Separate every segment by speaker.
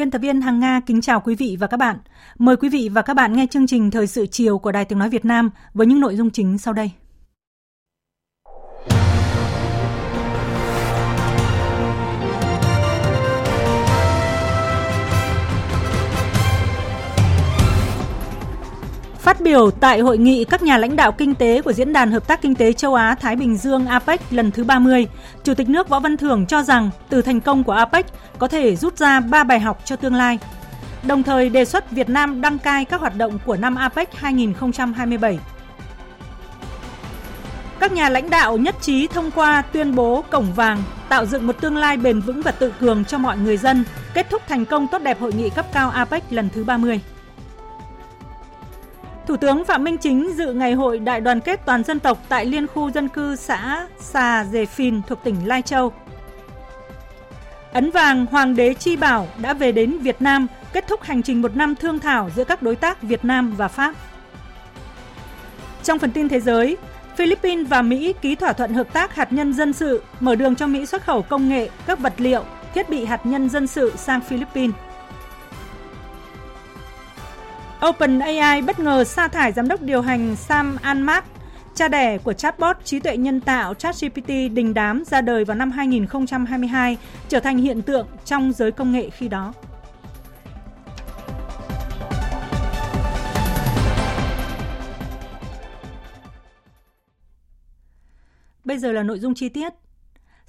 Speaker 1: Biên tập viên Hằng Nga kính chào quý vị và các bạn. Mời quý vị và các bạn nghe chương trình Thời sự chiều của Đài Tiếng Nói Việt Nam với những nội dung chính sau đây. Phát biểu tại hội nghị các nhà lãnh đạo kinh tế của Diễn đàn Hợp tác Kinh tế Châu Á Thái Bình Dương APEC lần thứ 30, Chủ tịch nước Võ Văn Thưởng cho rằng từ thành công của APEC có thể rút ra 3 bài học cho tương lai. Đồng thời đề xuất Việt Nam đăng cai các hoạt động của năm APEC 2027. Các nhà lãnh đạo nhất trí thông qua tuyên bố Cổng Vàng tạo dựng một tương lai bền vững và tự cường cho mọi người dân, kết thúc thành công tốt đẹp hội nghị cấp cao APEC lần thứ 30. Thủ tướng Phạm Minh Chính dự ngày hội đại đoàn kết toàn dân tộc tại liên khu dân cư xã Xà Dề Phìn thuộc tỉnh Lai Châu. Ấn vàng Hoàng đế Chi Bảo đã về đến Việt Nam, kết thúc hành trình một năm thương thảo giữa các đối tác Việt Nam và Pháp. Trong phần tin thế giới, Philippines và Mỹ ký thỏa thuận hợp tác hạt nhân dân sự, mở đường cho Mỹ xuất khẩu công nghệ, các vật liệu, thiết bị hạt nhân dân sự sang Philippines. OpenAI bất ngờ sa thải giám đốc điều hành Sam Altman, cha đẻ của chatbot trí tuệ nhân tạo ChatGPT đình đám ra đời vào năm 2022, trở thành hiện tượng trong giới công nghệ khi đó. Bây giờ là nội dung chi tiết.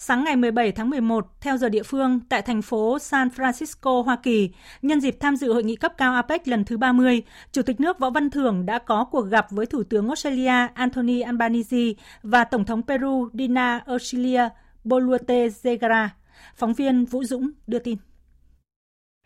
Speaker 1: Sáng ngày 17 tháng 11, theo giờ địa phương, tại thành phố San Francisco, Hoa Kỳ, nhân dịp tham dự hội nghị cấp cao APEC lần thứ 30, Chủ tịch nước Võ Văn Thưởng đã có cuộc gặp với Thủ tướng Australia Anthony Albanese và Tổng thống Peru Dina Auxilia Boluarte Zegara. Phóng viên Vũ Dũng đưa tin.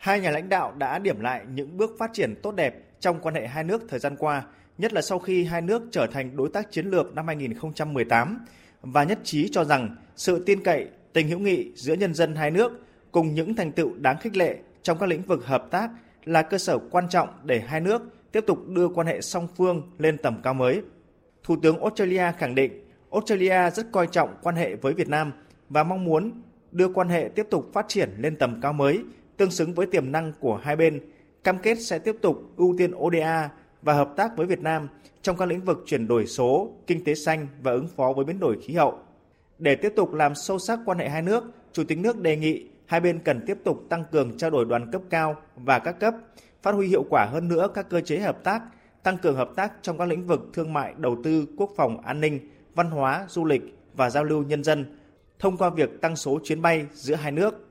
Speaker 2: Hai nhà lãnh đạo đã điểm lại những bước phát triển tốt đẹp trong quan hệ hai nước thời gian qua, nhất là sau khi hai nước trở thành đối tác chiến lược năm 2018 và nhất trí cho rằng sự tin cậy, tình hữu nghị giữa nhân dân hai nước cùng những thành tựu đáng khích lệ trong các lĩnh vực hợp tác là cơ sở quan trọng để hai nước tiếp tục đưa quan hệ song phương lên tầm cao mới. Thủ tướng Australia khẳng định Australia rất coi trọng quan hệ với Việt Nam và mong muốn đưa quan hệ tiếp tục phát triển lên tầm cao mới, tương xứng với tiềm năng của hai bên, cam kết sẽ tiếp tục ưu tiên ODA và hợp tác với Việt Nam trong các lĩnh vực chuyển đổi số, kinh tế xanh và ứng phó với biến đổi khí hậu. Để tiếp tục làm sâu sắc quan hệ hai nước, Chủ tịch nước đề nghị hai bên cần tiếp tục tăng cường trao đổi đoàn cấp cao và các cấp, phát huy hiệu quả hơn nữa các cơ chế hợp tác, tăng cường hợp tác trong các lĩnh vực thương mại, đầu tư, quốc phòng, an ninh, văn hóa, du lịch và giao lưu nhân dân, thông qua việc tăng số chuyến bay giữa hai nước,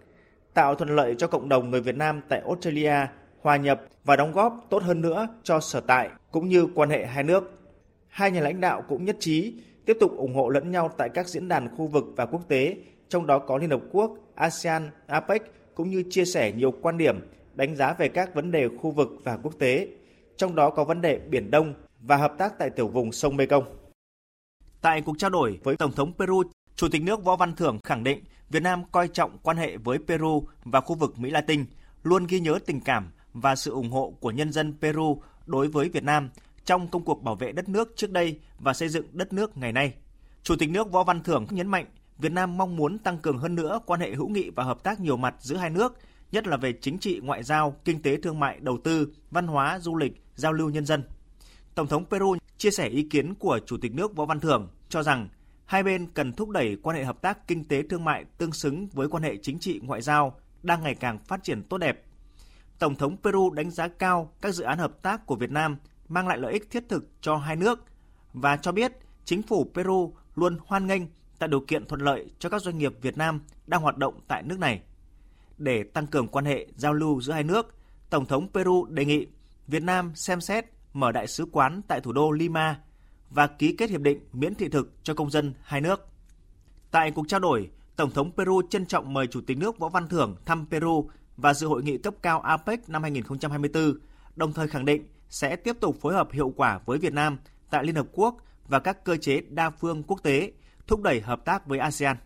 Speaker 2: tạo thuận lợi cho cộng đồng người Việt Nam tại Australia hòa nhập và đóng góp tốt hơn nữa cho sở tại cũng như quan hệ hai nước. Hai nhà lãnh đạo cũng nhất trí tiếp tục ủng hộ lẫn nhau tại các diễn đàn khu vực và quốc tế, trong đó có Liên Hợp Quốc, ASEAN, APEC, cũng như chia sẻ nhiều quan điểm, đánh giá về các vấn đề khu vực và quốc tế, trong đó có vấn đề Biển Đông và hợp tác tại tiểu vùng sông Mekong. Tại cuộc trao đổi với Tổng thống Peru, Chủ tịch nước Võ Văn Thưởng khẳng định Việt Nam coi trọng quan hệ với Peru và khu vực Mỹ Latin, luôn ghi nhớ tình cảm và sự ủng hộ của nhân dân Peru đối với Việt Nam trong công cuộc bảo vệ đất nước trước đây và xây dựng đất nước ngày nay. Chủ tịch nước Võ Văn Thưởng nhấn mạnh Việt Nam mong muốn tăng cường hơn nữa quan hệ hữu nghị và hợp tác nhiều mặt giữa hai nước, nhất là về chính trị, ngoại giao, kinh tế thương mại, đầu tư, văn hóa, du lịch, giao lưu nhân dân. Tổng thống Peru chia sẻ ý kiến của Chủ tịch nước Võ Văn Thưởng cho rằng hai bên cần thúc đẩy quan hệ hợp tác kinh tế thương mại tương xứng với quan hệ chính trị ngoại giao đang ngày càng phát triển tốt đẹp. Tổng thống Peru đánh giá cao các dự án hợp tác của Việt Nam mang lại lợi ích thiết thực cho hai nước và cho biết chính phủ Peru luôn hoan nghênh tạo điều kiện thuận lợi cho các doanh nghiệp Việt Nam đang hoạt động tại nước này. Để tăng cường quan hệ giao lưu giữa hai nước, Tổng thống Peru đề nghị Việt Nam xem xét mở đại sứ quán tại thủ đô Lima và ký kết hiệp định miễn thị thực cho công dân hai nước. Tại cuộc trao đổi, Tổng thống Peru trân trọng mời Chủ tịch nước Võ Văn Thưởng thăm Peru và dự hội nghị cấp cao APEC năm 2024, đồng thời khẳng định sẽ tiếp tục phối hợp hiệu quả với Việt Nam tại Liên Hợp Quốc và các cơ chế đa phương quốc tế, thúc đẩy hợp tác với ASEAN.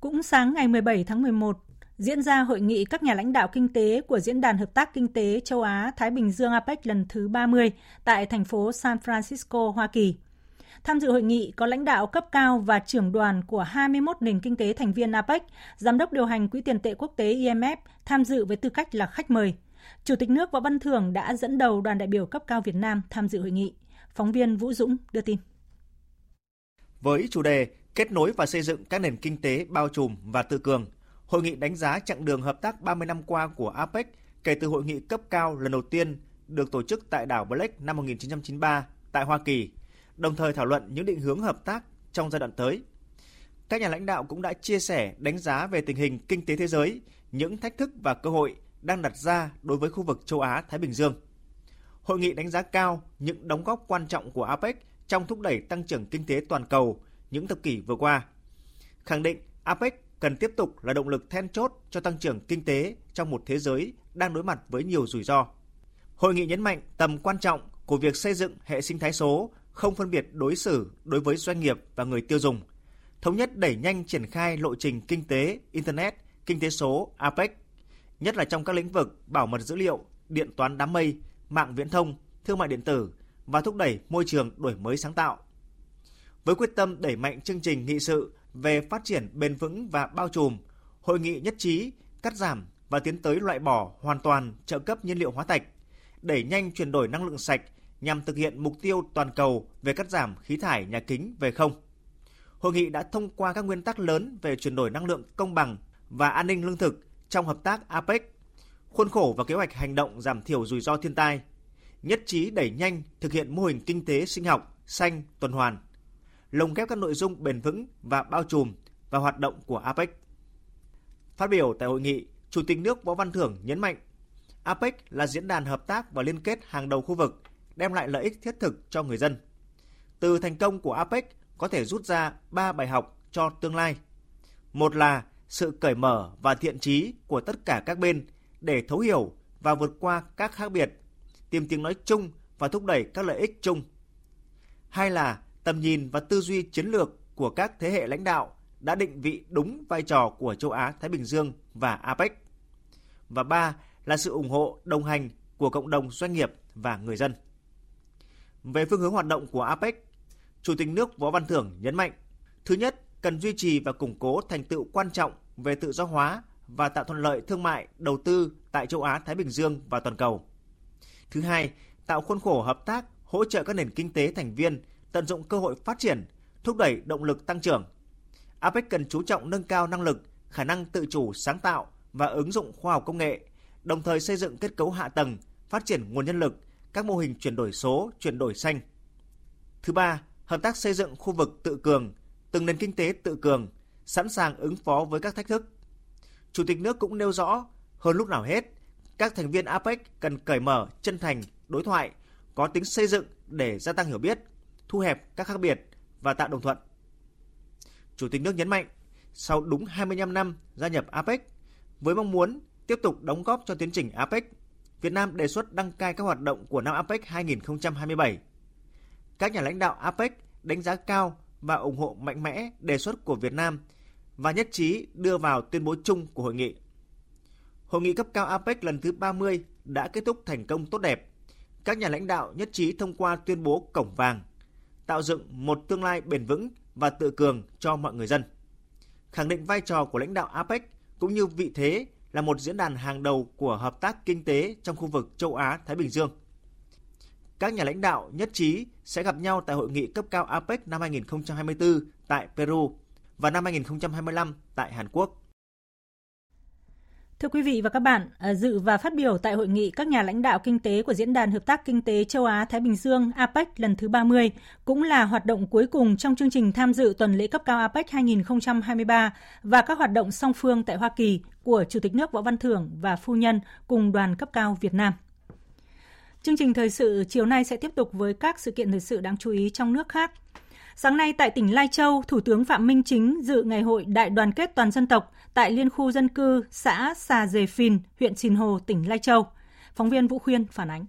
Speaker 1: Cũng sáng ngày 17 tháng 11, diễn ra hội nghị các nhà lãnh đạo kinh tế của Diễn đàn Hợp tác Kinh tế Châu Á-Thái Bình Dương APEC lần thứ 30 tại thành phố San Francisco, Hoa Kỳ. Tham dự hội nghị có lãnh đạo cấp cao và trưởng đoàn của 21 nền kinh tế thành viên APEC, giám đốc điều hành Quỹ tiền tệ quốc tế IMF tham dự với tư cách là khách mời. Chủ tịch nước Võ Văn Thưởng đã dẫn đầu đoàn đại biểu cấp cao Việt Nam tham dự hội nghị. Phóng viên Vũ Dũng đưa tin.
Speaker 2: Với chủ đề Kết nối và xây dựng các nền kinh tế bao trùm và tự cường, hội nghị đánh giá chặng đường hợp tác 30 năm qua của APEC kể từ hội nghị cấp cao lần đầu tiên được tổ chức tại đảo Black năm 1993 tại Hoa Kỳ, đồng thời thảo luận những định hướng hợp tác trong giai đoạn tới. Các nhà lãnh đạo cũng đã chia sẻ đánh giá về tình hình kinh tế thế giới, những thách thức và cơ hội đang đặt ra đối với khu vực châu Á Thái Bình Dương. Hội nghị đánh giá cao những đóng góp quan trọng của APEC trong thúc đẩy tăng trưởng kinh tế toàn cầu những thập kỷ vừa qua. Khẳng định APEC cần tiếp tục là động lực then chốt cho tăng trưởng kinh tế trong một thế giới đang đối mặt với nhiều rủi ro. Hội nghị nhấn mạnh tầm quan trọng của việc xây dựng hệ sinh thái số không phân biệt đối xử đối với doanh nghiệp và người tiêu dùng, thống nhất đẩy nhanh triển khai lộ trình kinh tế, Internet, kinh tế số APEC, nhất là trong các lĩnh vực bảo mật dữ liệu, điện toán đám mây, mạng viễn thông, thương mại điện tử và thúc đẩy môi trường đổi mới sáng tạo. Với quyết tâm đẩy mạnh chương trình nghị sự về phát triển bền vững và bao trùm, hội nghị nhất trí cắt giảm và tiến tới loại bỏ hoàn toàn trợ cấp nhiên liệu hóa thạch, đẩy nhanh chuyển đổi năng lượng sạch nhằm thực hiện mục tiêu toàn cầu về cắt giảm khí thải nhà kính về không. Hội nghị đã thông qua các nguyên tắc lớn về chuyển đổi năng lượng công bằng và an ninh lương thực trong hợp tác APEC, khuôn khổ và kế hoạch hành động giảm thiểu rủi ro thiên tai, nhất trí đẩy nhanh thực hiện mô hình kinh tế sinh học, xanh, tuần hoàn, lồng ghép các nội dung bền vững và bao trùm vào hoạt động của APEC. Phát biểu tại hội nghị, Chủ tịch nước Võ Văn Thưởng nhấn mạnh APEC là diễn đàn hợp tác và liên kết hàng đầu khu vực, đem lại lợi ích thiết thực cho người dân. Từ thành công của APEC có thể rút ra 3 bài học cho tương lai. Một là sự cởi mở và thiện trí của tất cả các bên để thấu hiểu và vượt qua các khác biệt, tìm tiếng nói chung và thúc đẩy các lợi ích chung. Hai là tầm nhìn và tư duy chiến lược của các thế hệ lãnh đạo đã định vị đúng vai trò của châu Á Thái Bình Dương và APEC. Và ba là sự ủng hộ đồng hành của cộng đồng doanh nghiệp và người dân. Về phương hướng hoạt động của APEC, Chủ tịch nước Võ Văn Thưởng nhấn mạnh, thứ nhất, cần duy trì và củng cố thành tựu quan trọng về tự do hóa và tạo thuận lợi thương mại, đầu tư tại châu Á Thái Bình Dương và toàn cầu. Thứ hai, tạo khuôn khổ hợp tác, hỗ trợ các nền kinh tế thành viên tận dụng cơ hội phát triển, thúc đẩy động lực tăng trưởng. APEC cần chú trọng nâng cao năng lực, khả năng tự chủ sáng tạo và ứng dụng khoa học công nghệ, đồng thời xây dựng kết cấu hạ tầng, phát triển nguồn nhân lực, các mô hình chuyển đổi số, chuyển đổi xanh. Thứ ba, hợp tác xây dựng khu vực tự cường, từng nền kinh tế tự cường, sẵn sàng ứng phó với các thách thức. Chủ tịch nước cũng nêu rõ, hơn lúc nào hết, các thành viên APEC cần cởi mở, chân thành, đối thoại, có tính xây dựng để gia tăng hiểu biết, thu hẹp các khác biệt và tạo đồng thuận. Chủ tịch nước nhấn mạnh, sau đúng 25 năm gia nhập APEC, với mong muốn tiếp tục đóng góp cho tiến trình APEC, Việt Nam đề xuất đăng cai các hoạt động của năm APEC 2027. Các nhà lãnh đạo APEC đánh giá cao và ủng hộ mạnh mẽ đề xuất của Việt Nam và nhất trí đưa vào tuyên bố chung của hội nghị. Hội nghị cấp cao APEC lần thứ 30 đã kết thúc thành công tốt đẹp. Các nhà lãnh đạo nhất trí thông qua tuyên bố cổng vàng, tạo dựng một tương lai bền vững và tự cường cho mọi người dân. Khẳng định vai trò của lãnh đạo APEC cũng như vị thế là một diễn đàn hàng đầu của hợp tác kinh tế trong khu vực châu Á Thái Bình Dương. Các nhà lãnh đạo nhất trí sẽ gặp nhau tại hội nghị cấp cao APEC năm 2024 tại Peru và năm 2025 tại Hàn Quốc.
Speaker 1: Thưa quý vị và các bạn, à, dự và phát biểu tại hội nghị các nhà lãnh đạo kinh tế của Diễn đàn Hợp tác Kinh tế Châu Á-Thái Bình Dương APEC lần thứ 30 cũng là hoạt động cuối cùng trong chương trình tham dự tuần lễ cấp cao APEC 2023 và các hoạt động song phương tại Hoa Kỳ của Chủ tịch nước Võ Văn Thưởng và Phu Nhân cùng đoàn cấp cao Việt Nam. Chương trình thời sự chiều nay sẽ tiếp tục với các sự kiện thời sự đáng chú ý trong nước khác. Sáng nay tại tỉnh Lai Châu, Thủ tướng Phạm Minh Chính dự ngày hội Đại đoàn kết toàn dân tộc tại liên khu dân cư xã Xà Dề Phìn, huyện Sìn Hồ, tỉnh Lai Châu. Phóng viên Vũ Khuyên phản ánh.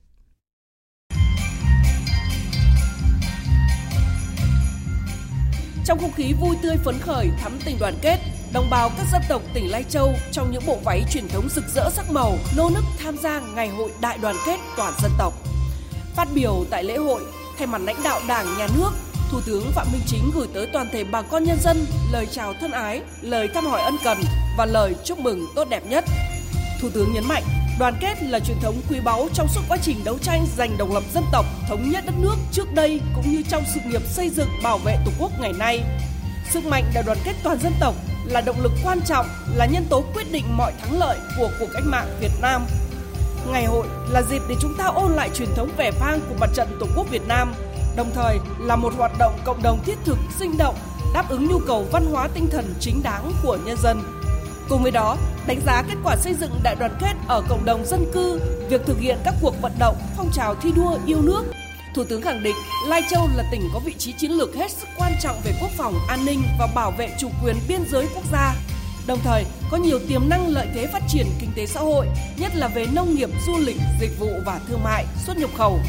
Speaker 3: Trong không khí vui tươi phấn khởi thắm tình đoàn kết, đồng bào các dân tộc tỉnh Lai Châu trong những bộ váy truyền thống rực rỡ sắc màu nô nức tham gia ngày hội đại đoàn kết toàn dân tộc. Phát biểu tại lễ hội, thay mặt lãnh đạo Đảng, Nhà nước, Thủ tướng Phạm Minh Chính gửi tới toàn thể bà con nhân dân lời chào thân ái, lời thăm hỏi ân cần và lời chúc mừng tốt đẹp nhất. Thủ tướng nhấn mạnh, đoàn kết là truyền thống quý báu trong suốt quá trình đấu tranh giành độc lập dân tộc, thống nhất đất nước trước đây cũng như trong sự nghiệp xây dựng bảo vệ Tổ quốc ngày nay. Sức mạnh đại đoàn kết toàn dân tộc là động lực quan trọng, là nhân tố quyết định mọi thắng lợi của cuộc cách mạng Việt Nam. Ngày hội là dịp để chúng ta ôn lại truyền thống vẻ vang của mặt trận Tổ quốc Việt Nam – đồng thời là một hoạt động cộng đồng thiết thực, sinh động, đáp ứng nhu cầu văn hóa tinh thần chính đáng của nhân dân. Cùng với đó, đánh giá kết quả xây dựng đại đoàn kết ở cộng đồng dân cư, việc thực hiện các cuộc vận động, phong trào thi đua yêu nước. Thủ tướng khẳng định Lai Châu là tỉnh có vị trí chiến lược hết sức quan trọng về quốc phòng, an ninh và bảo vệ chủ quyền biên giới quốc gia. Đồng thời, có nhiều tiềm năng lợi thế phát triển kinh tế xã hội, nhất là về nông nghiệp, du lịch, dịch vụ và thương mại, xuất nhập khẩu,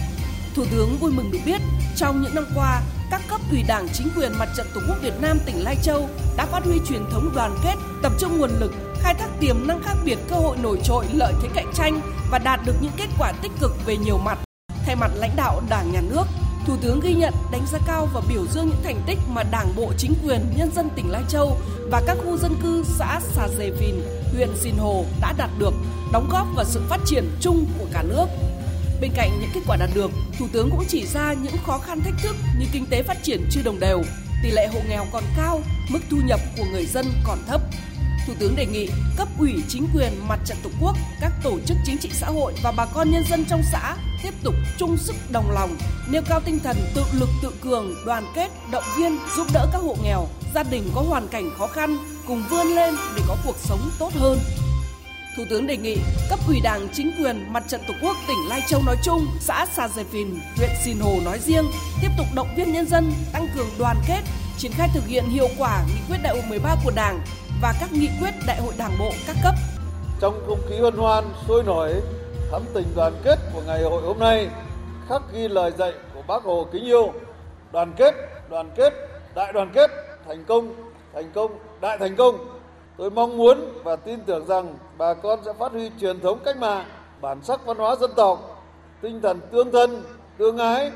Speaker 3: Thủ tướng vui mừng được biết, trong những năm qua, các cấp ủy đảng chính quyền mặt trận Tổ quốc Việt Nam tỉnh Lai Châu đã phát huy truyền thống đoàn kết, tập trung nguồn lực, khai thác tiềm năng khác biệt cơ hội nổi trội lợi thế cạnh tranh và đạt được những kết quả tích cực về nhiều mặt. Thay mặt lãnh đạo Đảng, Nhà nước, Thủ tướng ghi nhận, đánh giá cao và biểu dương những thành tích mà Đảng bộ, chính quyền, nhân dân tỉnh Lai Châu và các khu dân cư xã Xà Dề Vìn, huyện Sìn Hồ đã đạt được, đóng góp vào sự phát triển chung của cả nước. Bên cạnh những kết quả đạt được, Thủ tướng cũng chỉ ra những khó khăn thách thức như kinh tế phát triển chưa đồng đều, tỷ lệ hộ nghèo còn cao, mức thu nhập của người dân còn thấp. Thủ tướng đề nghị cấp ủy chính quyền mặt trận Tổ quốc, các tổ chức chính trị xã hội và bà con nhân dân trong xã tiếp tục chung sức đồng lòng, nêu cao tinh thần tự lực tự cường, đoàn kết, động viên, giúp đỡ các hộ nghèo, gia đình có hoàn cảnh khó khăn cùng vươn lên để có cuộc sống tốt hơn. Thủ tướng đề nghị cấp ủy Đảng, chính quyền, mặt trận Tổ quốc tỉnh Lai Châu nói chung, xã Sa Dề Phìn, huyện Sinh Hồ nói riêng tiếp tục động viên nhân dân tăng cường đoàn kết, triển khai thực hiện hiệu quả nghị quyết đại hội 13 của Đảng và các nghị quyết đại hội Đảng bộ các cấp.
Speaker 4: Trong không khí hân hoan sôi nổi, thắm tình đoàn kết của ngày hội hôm nay khắc ghi lời dạy của Bác Hồ kính yêu: đoàn kết, đoàn kết, đại đoàn kết, thành công, thành công, đại thành công Tôi mong muốn và tin tưởng rằng bà con sẽ phát huy truyền thống cách mạng, bản sắc văn hóa dân tộc, tinh thần tương thân, tương ái,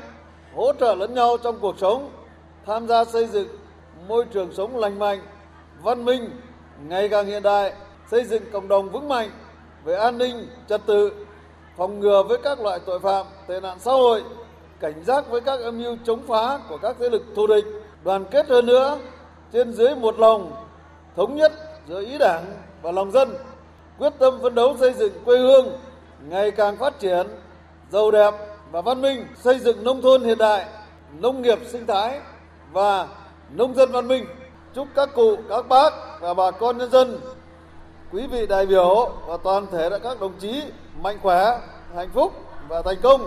Speaker 4: hỗ trợ lẫn nhau trong cuộc sống, tham gia xây dựng môi trường sống lành mạnh, văn minh, ngày càng hiện đại, xây dựng cộng đồng vững mạnh về an ninh, trật tự, phòng ngừa với các loại tội phạm, tệ nạn xã hội, cảnh giác với các âm mưu chống phá của các thế lực thù địch, đoàn kết hơn nữa, trên dưới một lòng, thống nhất giữa ý đảng và lòng dân, quyết tâm phấn đấu xây dựng quê hương ngày càng phát triển, giàu đẹp và văn minh, xây dựng nông thôn hiện đại, nông nghiệp sinh thái và nông dân văn minh. Chúc các cụ, các bác và bà con nhân dân, quý vị đại biểu và toàn thể các đồng chí mạnh khỏe, hạnh phúc và thành công.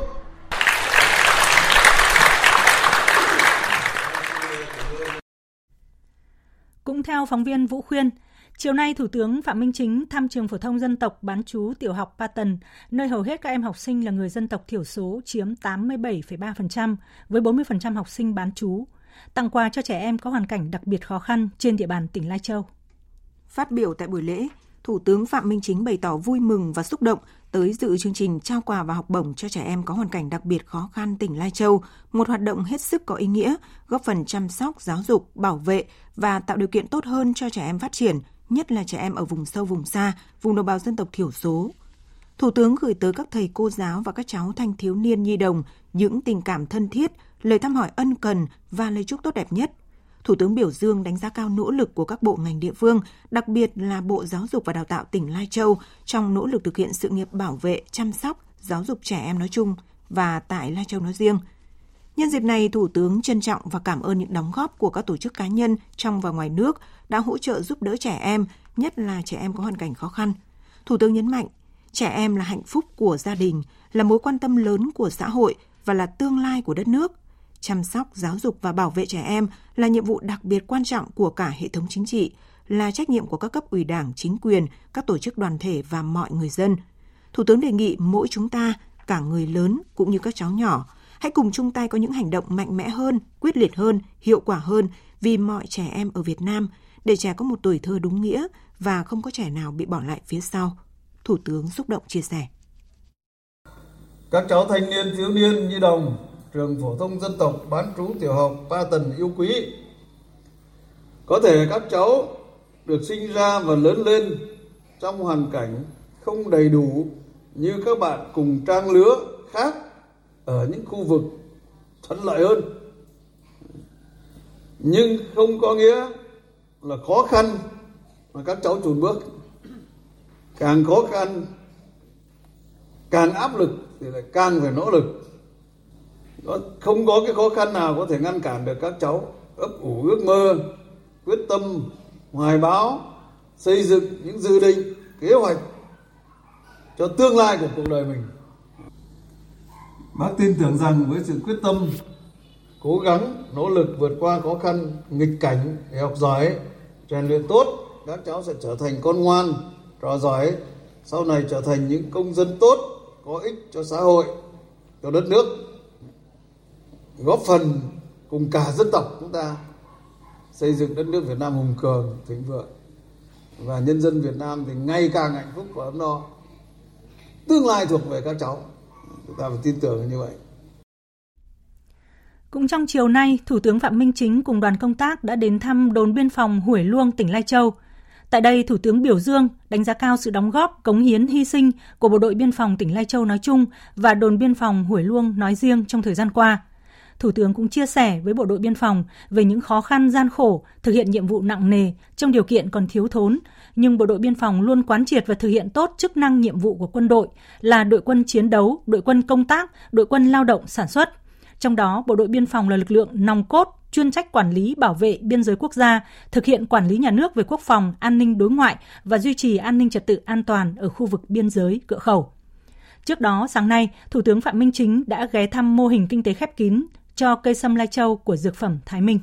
Speaker 1: Cũng theo phóng viên Vũ Khuyên, Chiều nay, Thủ tướng Phạm Minh Chính thăm trường phổ thông dân tộc bán chú tiểu học Ba Tần, nơi hầu hết các em học sinh là người dân tộc thiểu số chiếm 87,3%, với 40% học sinh bán chú, tặng quà cho trẻ em có hoàn cảnh đặc biệt khó khăn trên địa bàn tỉnh Lai Châu.
Speaker 5: Phát biểu tại buổi lễ, Thủ tướng Phạm Minh Chính bày tỏ vui mừng và xúc động tới dự chương trình trao quà và học bổng cho trẻ em có hoàn cảnh đặc biệt khó khăn tỉnh Lai Châu, một hoạt động hết sức có ý nghĩa, góp phần chăm sóc, giáo dục, bảo vệ và tạo điều kiện tốt hơn cho trẻ em phát triển, nhất là trẻ em ở vùng sâu vùng xa, vùng đồng bào dân tộc thiểu số. Thủ tướng gửi tới các thầy cô giáo và các cháu thanh thiếu niên nhi đồng những tình cảm thân thiết, lời thăm hỏi ân cần và lời chúc tốt đẹp nhất.
Speaker 6: Thủ tướng biểu dương đánh giá cao nỗ lực của các bộ ngành địa phương, đặc biệt là Bộ Giáo dục và Đào tạo tỉnh Lai Châu trong nỗ lực thực hiện sự nghiệp bảo vệ, chăm sóc, giáo dục trẻ em nói chung và tại Lai Châu nói riêng. Nhân dịp này, Thủ tướng trân trọng và cảm ơn những đóng góp của các tổ chức cá nhân trong và ngoài nước đã hỗ trợ giúp đỡ trẻ em, nhất là trẻ em có hoàn cảnh khó khăn. Thủ tướng nhấn mạnh, trẻ em là hạnh phúc của gia đình, là mối quan tâm lớn của xã hội và là tương lai của đất nước. Chăm sóc, giáo dục và bảo vệ trẻ em là nhiệm vụ đặc biệt quan trọng của cả hệ thống chính trị, là trách nhiệm của các cấp ủy đảng, chính quyền, các tổ chức đoàn thể và mọi người dân. Thủ tướng đề nghị mỗi chúng ta, cả người lớn cũng như các cháu nhỏ, hãy cùng chung tay có những hành động mạnh mẽ hơn, quyết liệt hơn, hiệu quả hơn vì mọi trẻ em ở Việt Nam để trẻ có một tuổi thơ đúng nghĩa và không có trẻ nào bị bỏ lại phía sau. Thủ tướng xúc động chia sẻ.
Speaker 4: Các cháu thanh niên, thiếu niên, nhi đồng, trường phổ thông dân tộc bán trú tiểu học Ba Tần yêu quý. Có thể các cháu được sinh ra và lớn lên trong hoàn cảnh không đầy đủ như các bạn cùng trang lứa khác ở những khu vực thuận lợi hơn. Nhưng không có nghĩa là khó khăn mà các cháu chùn bước. Càng khó khăn, càng áp lực thì lại càng phải nỗ lực. Đó, không có cái khó khăn nào có thể ngăn cản được các cháu. Ấp ủ ước mơ quyết tâm hoài báo xây dựng những dự định kế hoạch cho tương lai của cuộc đời mình. Bác tin tưởng rằng với sự quyết tâm cố gắng nỗ lực vượt qua khó khăn nghịch cảnh để học giỏi rèn luyện tốt các cháu sẽ trở thành con ngoan trò giỏi sau này trở thành những công dân tốt có ích cho xã hội cho đất nước góp phần cùng cả dân tộc chúng ta xây dựng đất nước Việt Nam hùng cường, thịnh vượng và nhân dân Việt Nam thì ngày càng hạnh phúc và ấm no. Tương lai thuộc về các cháu. Chúng ta phải tin tưởng như vậy.
Speaker 1: Cũng trong chiều nay, Thủ tướng Phạm Minh Chính cùng đoàn công tác đã đến thăm đồn biên phòng Hủy Luông, tỉnh Lai Châu. Tại đây, Thủ tướng biểu dương, đánh giá cao sự đóng góp, cống hiến, hy sinh của Bộ đội Biên phòng tỉnh Lai Châu nói chung và đồn biên phòng Hủy Luông nói riêng trong thời gian qua – Thủ tướng cũng chia sẻ với bộ đội biên phòng về những khó khăn gian khổ thực hiện nhiệm vụ nặng nề trong điều kiện còn thiếu thốn, nhưng bộ đội biên phòng luôn quán triệt và thực hiện tốt chức năng nhiệm vụ của quân đội là đội quân chiến đấu, đội quân công tác, đội quân lao động sản xuất. Trong đó, bộ đội biên phòng là lực lượng nòng cốt chuyên trách quản lý bảo vệ biên giới quốc gia, thực hiện quản lý nhà nước về quốc phòng, an ninh đối ngoại và duy trì an ninh trật tự an toàn ở khu vực biên giới cửa khẩu. Trước đó, sáng nay, Thủ tướng Phạm Minh Chính đã ghé thăm mô hình kinh tế khép kín cho cây sâm lai châu của dược phẩm Thái Minh.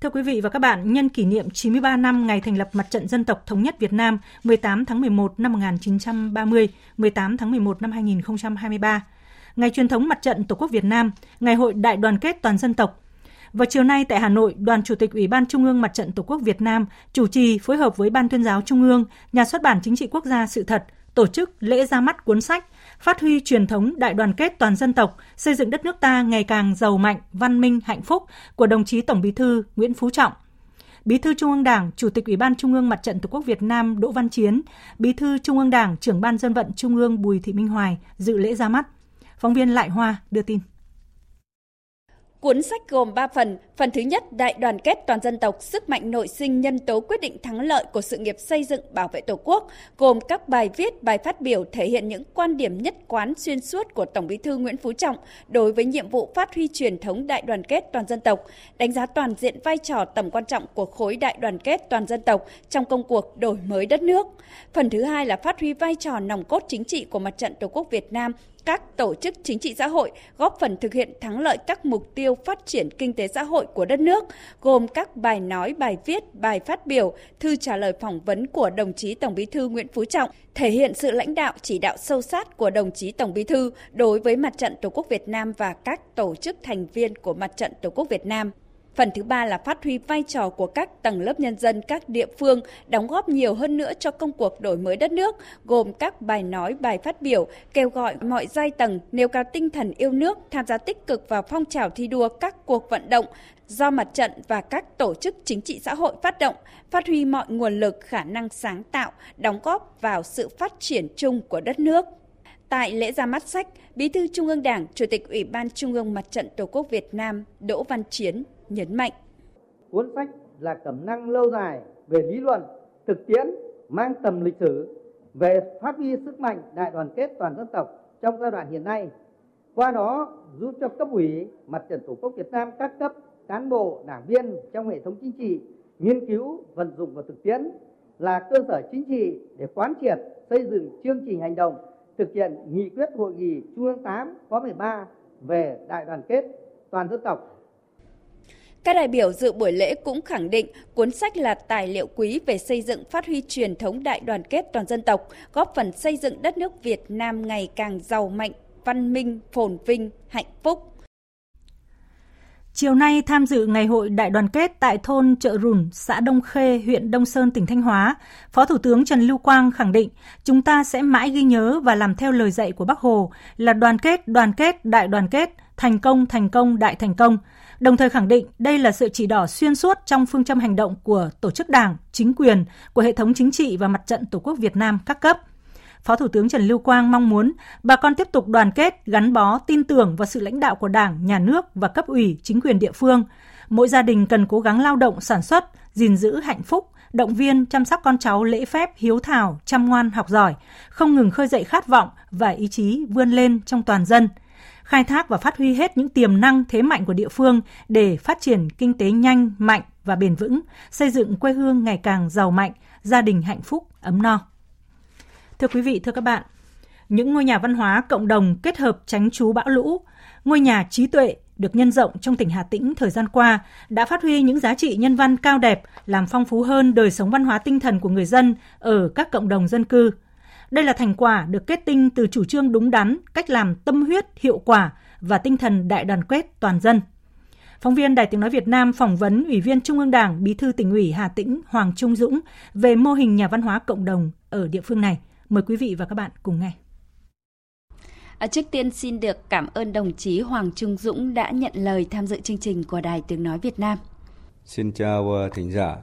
Speaker 1: Thưa quý vị và các bạn, nhân kỷ niệm 93 năm ngày thành lập Mặt trận Dân tộc Thống nhất Việt Nam 18 tháng 11 năm 1930, 18 tháng 11 năm 2023, Ngày truyền thống Mặt trận Tổ quốc Việt Nam, Ngày hội Đại đoàn kết toàn dân tộc. Vào chiều nay tại Hà Nội, Đoàn Chủ tịch Ủy ban Trung ương Mặt trận Tổ quốc Việt Nam chủ trì phối hợp với Ban tuyên giáo Trung ương, Nhà xuất bản Chính trị Quốc gia Sự thật, tổ chức lễ ra mắt cuốn sách phát huy truyền thống đại đoàn kết toàn dân tộc, xây dựng đất nước ta ngày càng giàu mạnh, văn minh, hạnh phúc của đồng chí Tổng Bí thư Nguyễn Phú Trọng. Bí thư Trung ương Đảng, Chủ tịch Ủy ban Trung ương Mặt trận Tổ quốc Việt Nam Đỗ Văn Chiến, Bí thư Trung ương Đảng, Trưởng ban Dân vận Trung ương Bùi Thị Minh Hoài dự lễ ra mắt. Phóng viên Lại Hoa đưa tin.
Speaker 7: Cuốn sách gồm 3 phần. Phần thứ nhất, Đại đoàn kết toàn dân tộc, sức mạnh nội sinh nhân tố quyết định thắng lợi của sự nghiệp xây dựng bảo vệ Tổ quốc, gồm các bài viết, bài phát biểu thể hiện những quan điểm nhất quán xuyên suốt của Tổng Bí thư Nguyễn Phú Trọng đối với nhiệm vụ phát huy truyền thống đại đoàn kết toàn dân tộc, đánh giá toàn diện vai trò tầm quan trọng của khối đại đoàn kết toàn dân tộc trong công cuộc đổi mới đất nước. Phần thứ hai là phát huy vai trò nòng cốt chính trị của Mặt trận Tổ quốc Việt Nam các tổ chức chính trị xã hội góp phần thực hiện thắng lợi các mục tiêu phát triển kinh tế xã hội của đất nước, gồm các bài nói, bài viết, bài phát biểu, thư trả lời phỏng vấn của đồng chí Tổng Bí thư Nguyễn Phú Trọng, thể hiện sự lãnh đạo chỉ đạo sâu sát của đồng chí Tổng Bí thư đối với Mặt trận Tổ quốc Việt Nam và các tổ chức thành viên của Mặt trận Tổ quốc Việt Nam. Phần thứ ba là phát huy vai trò của các tầng lớp nhân dân các địa phương đóng góp nhiều hơn nữa cho công cuộc đổi mới đất nước, gồm các bài nói, bài phát biểu, kêu gọi mọi giai tầng nêu cao tinh thần yêu nước, tham gia tích cực vào phong trào thi đua các cuộc vận động do mặt trận và các tổ chức chính trị xã hội phát động, phát huy mọi nguồn lực, khả năng sáng tạo, đóng góp vào sự phát triển chung của đất nước. Tại lễ ra mắt sách, Bí thư Trung ương Đảng, Chủ tịch Ủy ban Trung ương Mặt trận Tổ quốc Việt Nam Đỗ Văn Chiến nhấn mạnh.
Speaker 8: cuốn sách là cẩm năng lâu dài về lý luận, thực tiễn, mang tầm lịch sử về phát huy sức mạnh đại đoàn kết toàn dân tộc trong giai đoạn hiện nay. Qua đó giúp cho cấp ủy, mặt trận tổ quốc Việt Nam các cấp, cán bộ, đảng viên trong hệ thống chính trị nghiên cứu, vận dụng và thực tiễn là cơ sở chính trị để quán triệt, xây dựng chương trình hành động thực hiện nghị quyết hội nghị Trung ương 8 khóa 13 về đại đoàn kết toàn dân tộc
Speaker 7: các đại biểu dự buổi lễ cũng khẳng định cuốn sách là tài liệu quý về xây dựng phát huy truyền thống đại đoàn kết toàn dân tộc, góp phần xây dựng đất nước Việt Nam ngày càng giàu mạnh, văn minh, phồn vinh, hạnh phúc.
Speaker 1: Chiều nay tham dự ngày hội đại đoàn kết tại thôn Chợ Rùn, xã Đông Khê, huyện Đông Sơn, tỉnh Thanh Hóa, Phó Thủ tướng Trần Lưu Quang khẳng định chúng ta sẽ mãi ghi nhớ và làm theo lời dạy của Bác Hồ là đoàn kết, đoàn kết, đại đoàn kết, thành công, thành công, đại thành công. Đồng thời khẳng định đây là sự chỉ đỏ xuyên suốt trong phương châm hành động của tổ chức đảng, chính quyền, của hệ thống chính trị và mặt trận Tổ quốc Việt Nam các cấp. Phó Thủ tướng Trần Lưu Quang mong muốn bà con tiếp tục đoàn kết, gắn bó, tin tưởng vào sự lãnh đạo của Đảng, Nhà nước và cấp ủy, chính quyền địa phương. Mỗi gia đình cần cố gắng lao động sản xuất, gìn giữ hạnh phúc, động viên chăm sóc con cháu lễ phép, hiếu thảo, chăm ngoan học giỏi, không ngừng khơi dậy khát vọng và ý chí vươn lên trong toàn dân – khai thác và phát huy hết những tiềm năng thế mạnh của địa phương để phát triển kinh tế nhanh, mạnh và bền vững, xây dựng quê hương ngày càng giàu mạnh, gia đình hạnh phúc, ấm no. Thưa quý vị, thưa các bạn, những ngôi nhà văn hóa cộng đồng kết hợp tránh trú bão lũ, ngôi nhà trí tuệ được nhân rộng trong tỉnh Hà Tĩnh thời gian qua đã phát huy những giá trị nhân văn cao đẹp, làm phong phú hơn đời sống văn hóa tinh thần của người dân ở các cộng đồng dân cư – đây là thành quả được kết tinh từ chủ trương đúng đắn, cách làm tâm huyết, hiệu quả và tinh thần đại đoàn kết toàn dân. Phóng viên Đài Tiếng Nói Việt Nam phỏng vấn Ủy viên Trung ương Đảng, Bí thư tỉnh ủy Hà Tĩnh Hoàng Trung Dũng về mô hình nhà văn hóa cộng đồng ở địa phương này. Mời quý vị và các bạn cùng nghe.
Speaker 7: À, trước tiên xin được cảm ơn đồng chí Hoàng Trung Dũng đã nhận lời tham dự chương trình của Đài Tiếng Nói Việt Nam.
Speaker 9: Xin chào ờ, thính giả,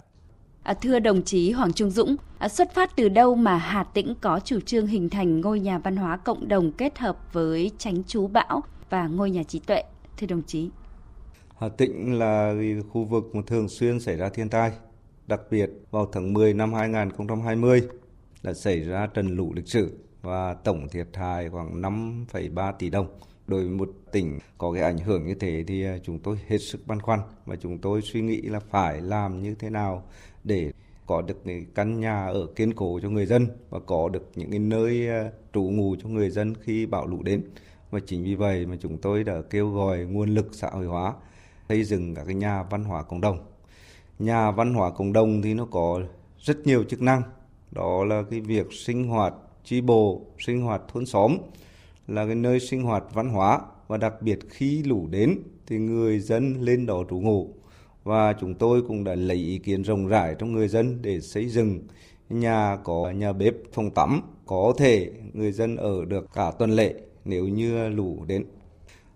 Speaker 7: À, thưa đồng chí Hoàng Trung Dũng, à, xuất phát từ đâu mà Hà Tĩnh có chủ trương hình thành ngôi nhà văn hóa cộng đồng kết hợp với tránh chú bão và ngôi nhà trí tuệ? Thưa đồng chí.
Speaker 9: Hà Tĩnh là khu vực mà thường xuyên xảy ra thiên tai. Đặc biệt vào tháng 10 năm 2020 là xảy ra trận lũ lịch sử và tổng thiệt hại khoảng 5,3 tỷ đồng. Đối với một tỉnh có cái ảnh hưởng như thế thì à, chúng tôi hết sức băn khoăn và chúng tôi suy nghĩ là phải làm như thế nào để có được cái căn nhà ở kiên cố cho người dân và có được những cái nơi à, trú ngụ cho người dân khi bão lũ đến. Và chính vì vậy mà chúng tôi đã kêu gọi nguồn lực xã hội hóa xây dựng các cái nhà văn hóa cộng đồng. Nhà văn hóa cộng đồng thì nó có rất nhiều chức năng. Đó là cái việc sinh hoạt chi bộ, sinh hoạt thôn xóm là cái nơi sinh hoạt văn hóa và đặc biệt khi lũ đến thì người dân lên đó trú ngụ. Và chúng tôi cũng đã lấy ý kiến rộng rãi trong người dân để xây dựng nhà có nhà bếp phòng tắm có thể người dân ở được cả tuần lễ nếu như lũ đến.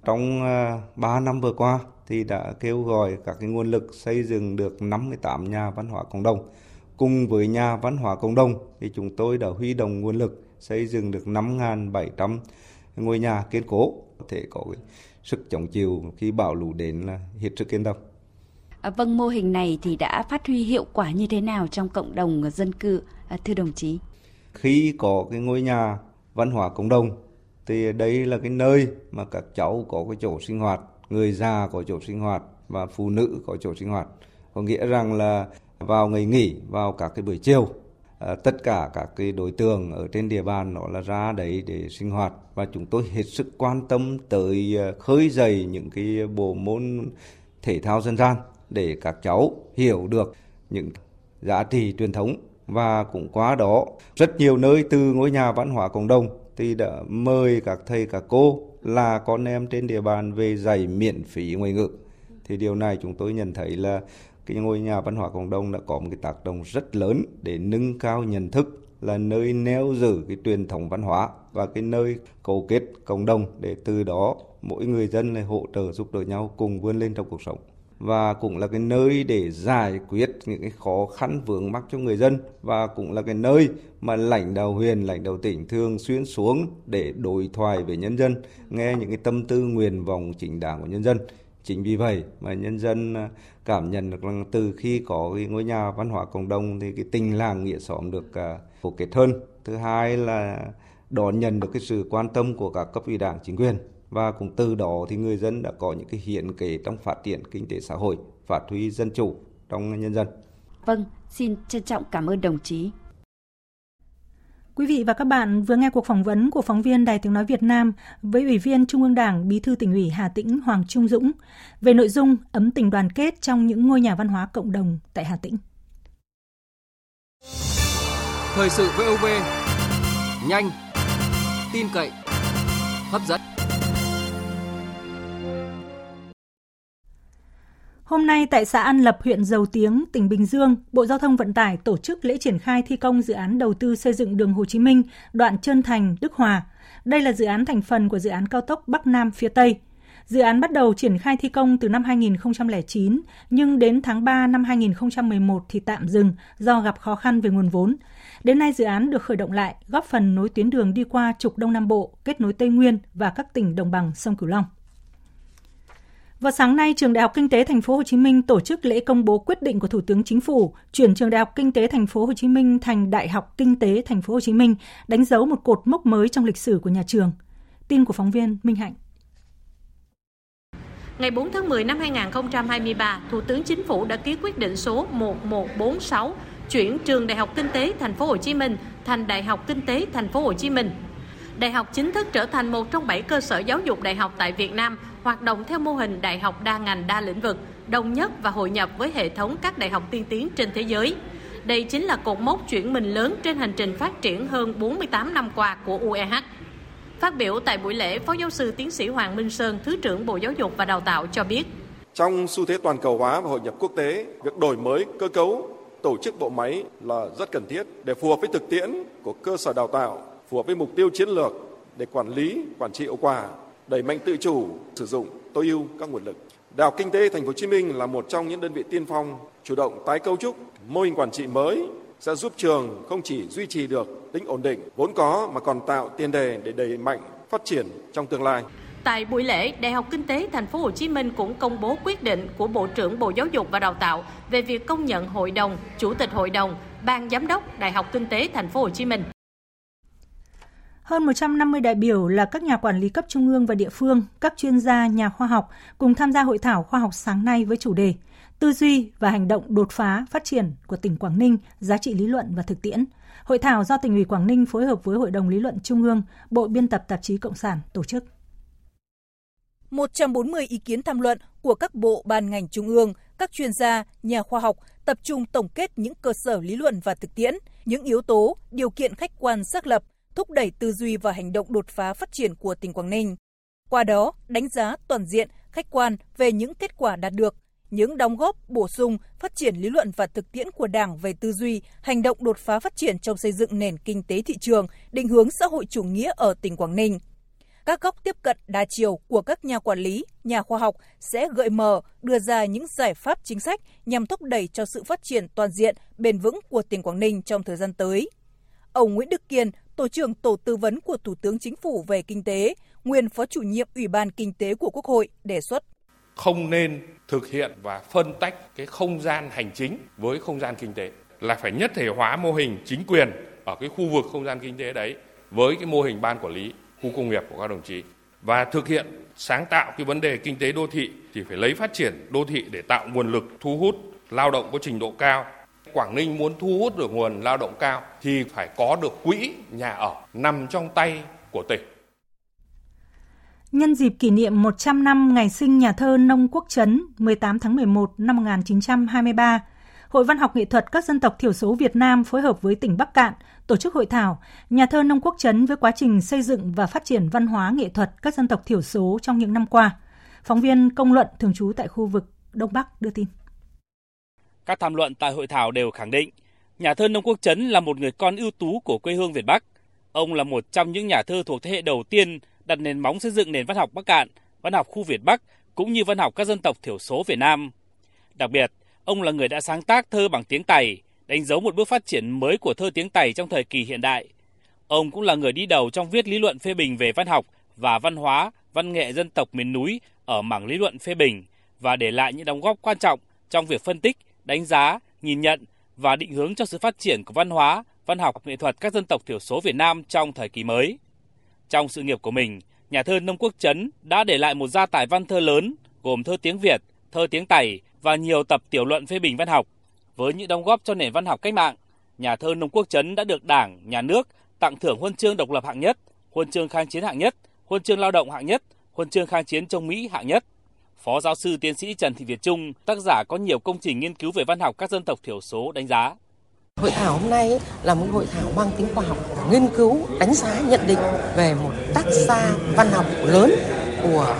Speaker 9: Trong à, 3 năm vừa qua thì đã kêu gọi các cái nguồn lực xây dựng được 58 nhà văn hóa cộng đồng cùng với nhà văn hóa cộng đồng thì chúng tôi đã huy động nguồn lực xây dựng được 5.700 ngôi nhà kiên cố có thể có sức chống chịu khi bão lũ đến là hết sức yên tâm.
Speaker 7: À, vâng, mô hình này thì đã phát huy hiệu quả như thế nào trong cộng đồng dân cư, à, thưa đồng chí?
Speaker 9: Khi có cái ngôi nhà văn hóa cộng đồng thì đây là cái nơi mà các cháu có cái chỗ sinh hoạt, người già có chỗ sinh hoạt và phụ nữ có chỗ sinh hoạt. Có nghĩa rằng là vào ngày nghỉ, vào các cái buổi chiều. À, tất cả các cái đối tượng ở trên địa bàn nó là ra đấy để sinh hoạt. Và chúng tôi hết sức quan tâm tới à, khơi dậy những cái bộ môn thể thao dân gian để các cháu hiểu được những giá trị truyền thống. Và cũng qua đó rất nhiều nơi từ ngôi nhà văn hóa cộng đồng thì đã mời các thầy các cô là con em trên địa bàn về dạy miễn phí ngoại ngữ. Thì điều này chúng tôi nhận thấy là cái ngôi nhà văn hóa cộng đồng đã có một cái tác động rất lớn để nâng cao nhận thức là nơi neo giữ cái truyền thống văn hóa và cái nơi cầu kết cộng đồng để từ đó mỗi người dân lại hỗ trợ giúp đỡ nhau cùng vươn lên trong cuộc sống. Và cũng là cái nơi để giải quyết những cái khó khăn vướng mắc cho người dân và cũng là cái nơi mà lãnh đạo huyện, lãnh đạo tỉnh thường xuyên xuống để đối thoại với nhân dân, nghe những cái tâm tư nguyện vọng chính đáng của nhân dân. Chính vì vậy mà nhân dân à, cảm nhận được rằng từ khi có cái ngôi nhà văn hóa cộng đồng thì cái tình làng nghĩa xóm được à, phổ kết hơn. Thứ hai là đón nhận được cái sự quan tâm của các cấp ủy đảng chính quyền và cũng từ đó thì người dân đã có những cái hiện kế trong phát triển kinh tế xã hội, phát huy dân chủ trong nhân dân.
Speaker 7: Vâng, xin trân trọng cảm ơn đồng chí.
Speaker 1: Quý vị và các bạn vừa nghe cuộc phỏng vấn của phóng viên Đài Tiếng Nói Việt Nam với Ủy viên Trung ương Đảng Bí thư tỉnh ủy Hà Tĩnh Hoàng Trung Dũng về nội dung ấm tình đoàn kết trong những ngôi nhà văn hóa cộng đồng tại Hà Tĩnh.
Speaker 10: Thời sự VOV, nhanh, tin cậy, hấp dẫn.
Speaker 1: Hôm nay tại xã An Lập, huyện Dầu Tiếng, tỉnh Bình Dương, Bộ Giao thông Vận tải tổ chức lễ triển khai thi công dự án đầu tư xây dựng đường Hồ Chí Minh, đoạn Trơn Thành, Đức Hòa. Đây là dự án thành phần của dự án cao tốc Bắc Nam phía Tây. Dự án bắt đầu triển khai thi công từ năm 2009, nhưng đến tháng 3 năm 2011 thì tạm dừng do gặp khó khăn về nguồn vốn. Đến nay dự án được khởi động lại, góp phần nối tuyến đường đi qua trục Đông Nam Bộ, kết nối Tây Nguyên và các tỉnh đồng bằng sông Cửu Long. Vào sáng nay, Trường Đại học Kinh tế Thành phố Hồ Chí Minh tổ chức lễ công bố quyết định của Thủ tướng Chính phủ chuyển Trường Đại học Kinh tế Thành phố Hồ Chí Minh thành Đại học Kinh tế Thành phố Hồ Chí Minh, đánh dấu một cột mốc mới trong lịch sử của nhà trường. Tin của phóng viên Minh Hạnh.
Speaker 11: Ngày 4 tháng 10 năm 2023, Thủ tướng Chính phủ đã ký quyết định số 1146 chuyển Trường Đại học Kinh tế Thành phố Hồ Chí Minh thành Đại học Kinh tế Thành phố Hồ Chí Minh. Đại học chính thức trở thành một trong bảy cơ sở giáo dục đại học tại Việt Nam hoạt động theo mô hình đại học đa ngành đa lĩnh vực, đồng nhất và hội nhập với hệ thống các đại học tiên tiến trên thế giới. Đây chính là cột mốc chuyển mình lớn trên hành trình phát triển hơn 48 năm qua của UEH. Phát biểu tại buổi lễ, Phó giáo sư tiến sĩ Hoàng Minh Sơn, Thứ trưởng Bộ Giáo dục và Đào tạo cho biết.
Speaker 12: Trong xu thế toàn cầu hóa và hội nhập quốc tế, việc đổi mới cơ cấu, tổ chức bộ máy là rất cần thiết để phù hợp với thực tiễn của cơ sở đào tạo, phù hợp với mục tiêu chiến lược để quản lý, quản trị hiệu quả đẩy mạnh tự chủ, sử dụng tối ưu các nguồn lực. Đại học Kinh tế Thành phố Hồ Chí Minh là một trong những đơn vị tiên phong chủ động tái cấu trúc mô hình quản trị mới sẽ giúp trường không chỉ duy trì được tính ổn định vốn có mà còn tạo tiền đề để đẩy mạnh phát triển trong tương lai.
Speaker 11: Tại buổi lễ, Đại học Kinh tế Thành phố Hồ Chí Minh cũng công bố quyết định của Bộ trưởng Bộ Giáo dục và Đào tạo về việc công nhận hội đồng, chủ tịch hội đồng, ban giám đốc Đại học Kinh tế Thành phố Hồ Chí Minh.
Speaker 1: Hơn 150 đại biểu là các nhà quản lý cấp trung ương và địa phương, các chuyên gia, nhà khoa học cùng tham gia hội thảo khoa học sáng nay với chủ đề Tư duy và hành động đột phá phát triển của tỉnh Quảng Ninh, giá trị lý luận và thực tiễn. Hội thảo do tỉnh ủy Quảng Ninh phối hợp với Hội đồng lý luận Trung ương, Bộ biên tập tạp chí Cộng sản tổ chức.
Speaker 13: 140 ý kiến tham luận của các bộ ban ngành trung ương, các chuyên gia, nhà khoa học tập trung tổng kết những cơ sở lý luận và thực tiễn, những yếu tố, điều kiện khách quan xác lập – thúc đẩy tư duy và hành động đột phá phát triển của tỉnh Quảng Ninh. Qua đó, đánh giá toàn diện, khách quan về những kết quả đạt được, những đóng góp, bổ sung, phát triển lý luận và thực tiễn của Đảng về tư duy, hành động đột phá phát triển trong xây dựng nền kinh tế thị trường, định hướng xã hội chủ nghĩa ở tỉnh Quảng Ninh. Các góc tiếp cận đa chiều của các nhà quản lý, nhà khoa học sẽ gợi mở, đưa ra những giải pháp chính sách nhằm thúc đẩy cho sự phát triển toàn diện, bền vững của tỉnh Quảng Ninh trong thời gian tới. Ông Nguyễn Đức Kiên, Tổ trưởng Tổ tư vấn của Thủ tướng Chính phủ về kinh tế, nguyên Phó chủ nhiệm Ủy ban Kinh tế của Quốc hội đề xuất.
Speaker 14: Không nên thực hiện và phân tách cái không gian hành chính với không gian kinh tế là phải nhất thể hóa mô hình chính quyền ở cái khu vực không gian kinh tế đấy với cái mô hình ban quản lý khu công nghiệp của các đồng chí và thực hiện sáng tạo cái vấn đề kinh tế đô thị thì phải lấy phát triển đô thị để tạo nguồn lực thu hút lao động có trình độ cao Quảng Ninh muốn thu hút được nguồn lao động cao thì phải có được quỹ nhà ở nằm trong tay của tỉnh.
Speaker 1: Nhân dịp kỷ niệm 100 năm ngày sinh nhà thơ Nông Quốc Trấn 18 tháng 11 năm 1923, Hội Văn học Nghệ thuật các dân tộc thiểu số Việt Nam phối hợp với tỉnh Bắc Cạn tổ chức hội thảo Nhà thơ Nông Quốc Trấn với quá trình xây dựng và phát triển văn hóa nghệ thuật các dân tộc thiểu số trong những năm qua. Phóng viên Công luận thường trú tại khu vực Đông Bắc đưa tin.
Speaker 15: Các tham luận tại hội thảo đều khẳng định, nhà thơ Nông Quốc Trấn là một người con ưu tú của quê hương Việt Bắc. Ông là một trong những nhà thơ thuộc thế hệ đầu tiên đặt nền móng xây dựng nền văn học Bắc Cạn, văn học khu Việt Bắc cũng như văn học các dân tộc thiểu số Việt Nam. Đặc biệt, ông là người đã sáng tác thơ bằng tiếng Tày, đánh dấu một bước phát triển mới của thơ tiếng Tày trong thời kỳ hiện đại. Ông cũng là người đi đầu trong viết lý luận phê bình về văn học và văn hóa, văn nghệ dân tộc miền núi ở mảng lý luận phê bình, và để lại những đóng góp quan trọng trong việc phân tích, đánh giá, nhìn nhận và định hướng cho sự phát triển của văn hóa, văn học, nghệ thuật các dân tộc thiểu số Việt Nam trong thời kỳ mới. Trong sự nghiệp của mình, nhà thơ Nông Quốc Trấn đã để lại một gia tài văn thơ lớn gồm thơ tiếng Việt, thơ tiếng Tày và nhiều tập tiểu luận phê bình văn học. Với những đóng góp cho nền văn học cách mạng, nhà thơ Nông Quốc Trấn đã được Đảng, Nhà nước tặng thưởng huân chương độc lập hạng nhất, huân chương kháng chiến hạng nhất, huân chương lao động hạng nhất, huân chương kháng chiến chống Mỹ hạng nhất. Phó giáo sư tiến sĩ Trần Thị Việt Trung, tác giả có nhiều công trình nghiên cứu về văn học các dân tộc thiểu số đánh giá.
Speaker 16: Hội thảo hôm nay là một hội thảo mang tính khoa học, nghiên cứu, đánh giá, nhận định về một tác gia văn học lớn của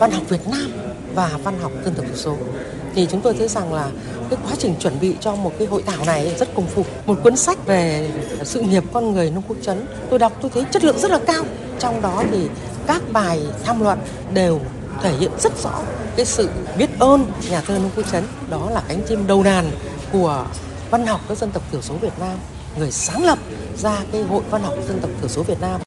Speaker 16: văn học Việt Nam và văn học dân tộc thiểu số. Thì chúng tôi thấy rằng là cái quá trình chuẩn bị cho một cái hội thảo này rất công phu. Một cuốn sách về sự nghiệp con người nông quốc trấn, tôi đọc tôi thấy chất lượng rất là cao. Trong đó thì các bài tham luận đều thể hiện rất rõ cái sự biết ơn nhà thơ nông quốc trấn đó là cánh chim đầu đàn của văn học các dân tộc thiểu số Việt Nam, người sáng lập ra cái Hội Văn học dân tộc thiểu số Việt Nam.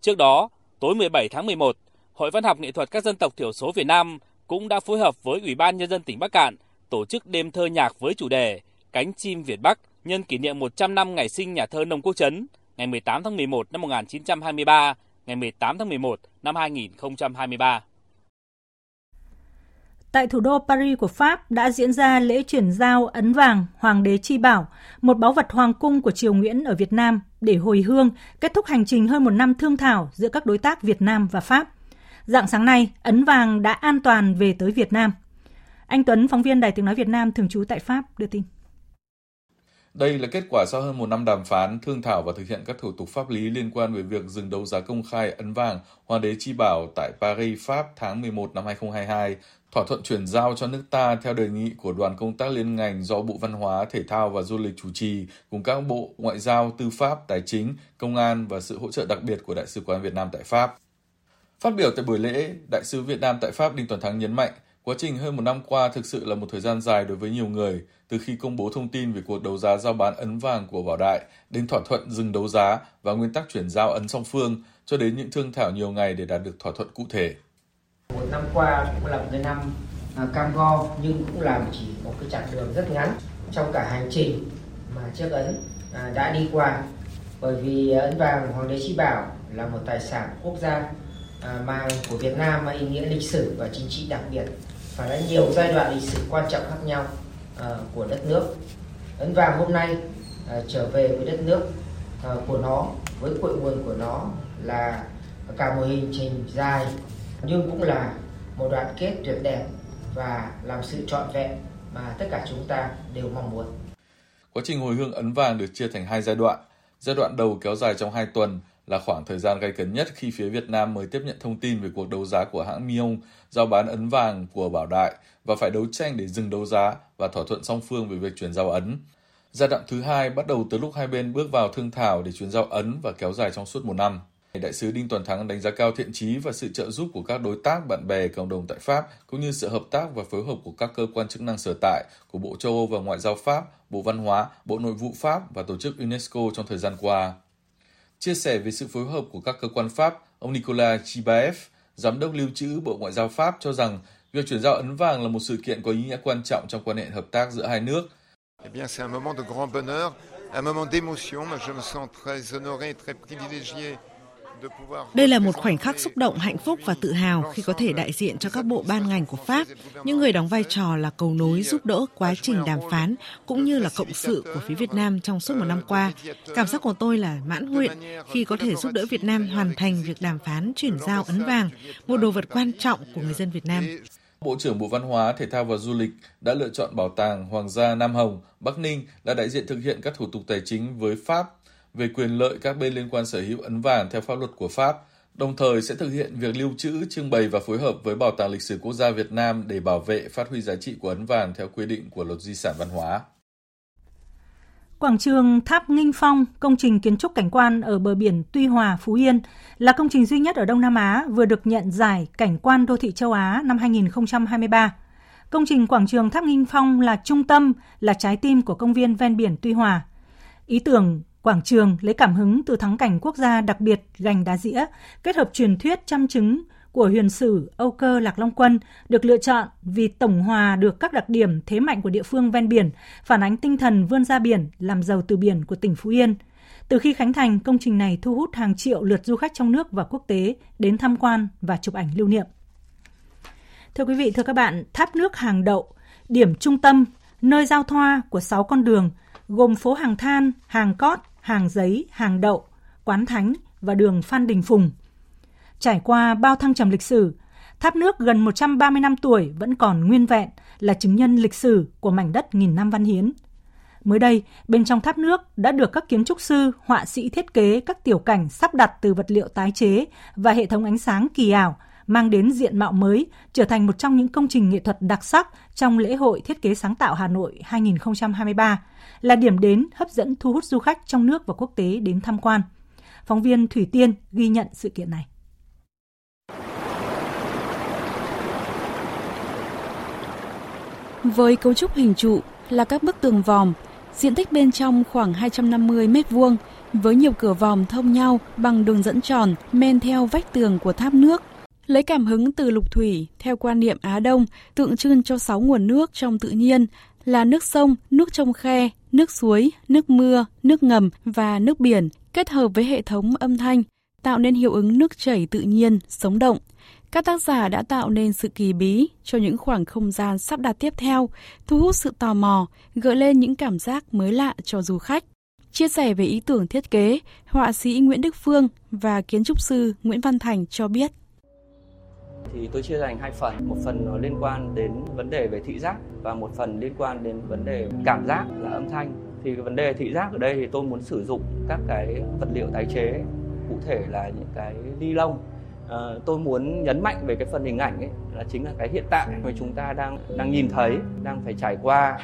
Speaker 15: Trước đó, tối 17 tháng 11, Hội Văn học nghệ thuật các dân tộc thiểu số Việt Nam cũng đã phối hợp với Ủy ban Nhân dân tỉnh Bắc Cạn tổ chức đêm thơ nhạc với chủ đề Cánh chim Việt Bắc nhân kỷ niệm 100 năm ngày sinh nhà thơ Nông Quốc Trấn ngày 18 tháng 11 năm 1923, ngày 18 tháng 11 năm 2023.
Speaker 1: Tại thủ đô Paris của Pháp đã diễn ra lễ chuyển giao ấn vàng Hoàng đế Chi Bảo, một báu vật hoàng cung của triều Nguyễn ở Việt Nam để hồi hương, kết thúc hành trình hơn một năm thương thảo giữa các đối tác Việt Nam và Pháp. Dạng sáng nay, ấn vàng đã an toàn về tới Việt Nam. Anh Tuấn, phóng viên Đài Tiếng Nói Việt Nam thường trú tại Pháp, đưa tin.
Speaker 17: Đây là kết quả sau hơn một năm đàm phán, thương thảo và thực hiện các thủ tục pháp lý liên quan về việc dừng đấu giá công khai ấn vàng Hoàng đế Chi Bảo tại Paris, Pháp tháng 11 năm 2022. Thỏa thuận chuyển giao cho nước ta theo đề nghị của đoàn công tác liên ngành do Bộ Văn hóa, Thể thao và Du lịch chủ trì cùng các bộ Ngoại giao, Tư pháp, Tài chính, Công an và sự hỗ trợ đặc biệt của Đại sứ quán Việt Nam tại Pháp. Phát biểu tại buổi lễ, Đại sứ Việt Nam tại Pháp Đinh Toàn Thắng nhấn mạnh Quá trình hơn một năm qua thực sự là một thời gian dài đối với nhiều người, từ khi công bố thông tin về cuộc đấu giá giao bán ấn vàng của Bảo Đại đến thỏa thuận dừng đấu giá và nguyên tắc chuyển giao ấn song phương, cho đến những thương thảo nhiều ngày để đạt được thỏa thuận cụ thể.
Speaker 18: Một năm qua cũng là một cái năm à, cam go nhưng cũng làm chỉ một cái chặng đường rất ngắn trong cả hành trình mà chiếc ấn à, đã đi qua. Bởi vì ấn vàng Hoàng đế Chi Bảo là một tài sản quốc gia à, mang của Việt Nam mang ý nghĩa lịch sử và chính trị đặc biệt phản ánh nhiều giai đoạn lịch sử quan trọng khác nhau à, của đất nước ấn vàng hôm nay à, trở về với đất nước à, của nó với cội nguồn của nó là cả một hành trình dài nhưng cũng là một đoạn kết tuyệt đẹp và làm sự trọn vẹn mà tất cả chúng ta đều mong muốn.
Speaker 17: Quá trình hồi hương ấn vàng được chia thành hai giai đoạn. Giai đoạn đầu kéo dài trong 2 tuần là khoảng thời gian gay cấn nhất khi phía Việt Nam mới tiếp nhận thông tin về cuộc đấu giá của hãng Miong giao bán ấn vàng của Bảo Đại và phải đấu tranh để dừng đấu giá và thỏa thuận song phương về việc chuyển giao ấn. Giai đoạn thứ hai bắt đầu từ lúc hai bên bước vào thương thảo để chuyển giao ấn và kéo dài trong suốt một năm. Đại sứ Đinh Toàn Thắng đánh giá cao thiện trí và sự trợ giúp của các đối tác, bạn bè, cộng đồng tại Pháp, cũng như sự hợp tác và phối hợp của các cơ quan chức năng sở tại của Bộ châu Âu và Ngoại giao Pháp, Bộ Văn hóa, Bộ Nội vụ Pháp và Tổ chức UNESCO trong thời gian qua. Chia sẻ về sự phối hợp của các cơ quan Pháp, ông Nicolas Chibaev, Giám đốc lưu trữ Bộ Ngoại giao Pháp cho rằng việc chuyển giao ấn vàng là một sự kiện có ý nghĩa quan trọng trong quan hệ hợp tác giữa hai nước.
Speaker 19: Eh bien, c'est un moment de grand bonheur, un moment d'émotion. Je me sens très honoré, très privilégié
Speaker 20: đây là một khoảnh khắc xúc động, hạnh phúc và tự hào khi có thể đại diện cho các bộ ban ngành của Pháp, những người đóng vai trò là cầu nối giúp đỡ quá trình đàm phán cũng như là cộng sự của phía Việt Nam trong suốt một năm qua. Cảm giác của tôi là mãn nguyện khi có thể giúp đỡ Việt Nam hoàn thành việc đàm phán chuyển giao ấn vàng, một đồ vật quan trọng của người dân Việt Nam.
Speaker 17: Bộ trưởng Bộ Văn hóa, Thể thao và Du lịch đã lựa chọn Bảo tàng Hoàng gia Nam Hồng, Bắc Ninh là đại diện thực hiện các thủ tục tài chính với Pháp về quyền lợi các bên liên quan sở hữu ấn vàng theo pháp luật của Pháp, đồng thời sẽ thực hiện việc lưu trữ, trưng bày và phối hợp với Bảo tàng Lịch sử Quốc gia Việt Nam để bảo vệ, phát huy giá trị của ấn vàng theo quy định của luật di sản văn hóa.
Speaker 1: Quảng trường Tháp Nghinh Phong, công trình kiến trúc cảnh quan ở bờ biển Tuy Hòa, Phú Yên, là công trình duy nhất ở Đông Nam Á vừa được nhận giải Cảnh quan đô thị châu Á năm 2023. Công trình quảng trường Tháp Nghinh Phong là trung tâm, là trái tim của công viên ven biển Tuy Hòa. Ý tưởng Quảng trường lấy cảm hứng từ thắng cảnh quốc gia đặc biệt gành đá dĩa, kết hợp truyền thuyết chăm chứng của huyền sử Âu Cơ Lạc Long Quân được lựa chọn vì tổng hòa được các đặc điểm thế mạnh của địa phương ven biển, phản ánh tinh thần vươn ra biển, làm giàu từ biển của tỉnh Phú Yên. Từ khi khánh thành, công trình này thu hút hàng triệu lượt du khách trong nước và quốc tế đến tham quan và chụp ảnh lưu niệm. Thưa quý vị, thưa các bạn, tháp nước hàng đậu, điểm trung tâm, nơi giao thoa của 6 con đường, gồm phố hàng than, hàng cót, hàng giấy, hàng đậu, quán thánh và đường Phan Đình Phùng. Trải qua bao thăng trầm lịch sử, tháp nước gần 130 năm tuổi vẫn còn nguyên vẹn là chứng nhân lịch sử của mảnh đất nghìn năm văn hiến. Mới đây, bên trong tháp nước đã được các kiến trúc sư, họa sĩ thiết kế các tiểu cảnh sắp đặt từ vật liệu tái chế và hệ thống ánh sáng kỳ ảo, mang đến diện mạo mới, trở thành một trong những công trình nghệ thuật đặc sắc trong lễ hội thiết kế sáng tạo Hà Nội 2023, là điểm đến hấp dẫn thu hút du khách trong nước và quốc tế đến tham quan. Phóng viên Thủy Tiên ghi nhận sự kiện này.
Speaker 21: Với cấu trúc hình trụ là các bức tường vòm, diện tích bên trong khoảng 250 m2 với nhiều cửa vòm thông nhau bằng đường dẫn tròn men theo vách tường của tháp nước. Lấy cảm hứng từ lục thủy theo quan niệm Á Đông tượng trưng cho sáu nguồn nước trong tự nhiên là nước sông, nước trong khe, nước suối, nước mưa, nước ngầm và nước biển kết hợp với hệ thống âm thanh tạo nên hiệu ứng nước chảy tự nhiên, sống động. Các tác giả đã tạo nên sự kỳ bí cho những khoảng không gian sắp đặt tiếp theo, thu hút sự tò mò, gợi lên những cảm giác mới lạ cho du khách. Chia sẻ về ý tưởng thiết kế, họa sĩ Nguyễn Đức Phương và kiến trúc sư Nguyễn Văn Thành cho biết.
Speaker 22: Thì tôi chia thành hai phần, một phần nó liên quan đến vấn đề về thị giác và một phần liên quan đến vấn đề cảm giác là âm thanh. Thì cái vấn đề thị giác ở đây thì tôi muốn sử dụng các cái vật liệu tái chế, cụ thể là những cái ni lông. À, tôi muốn nhấn mạnh về cái phần hình ảnh ấy là chính là cái hiện tại mà chúng ta đang đang nhìn thấy đang phải trải qua.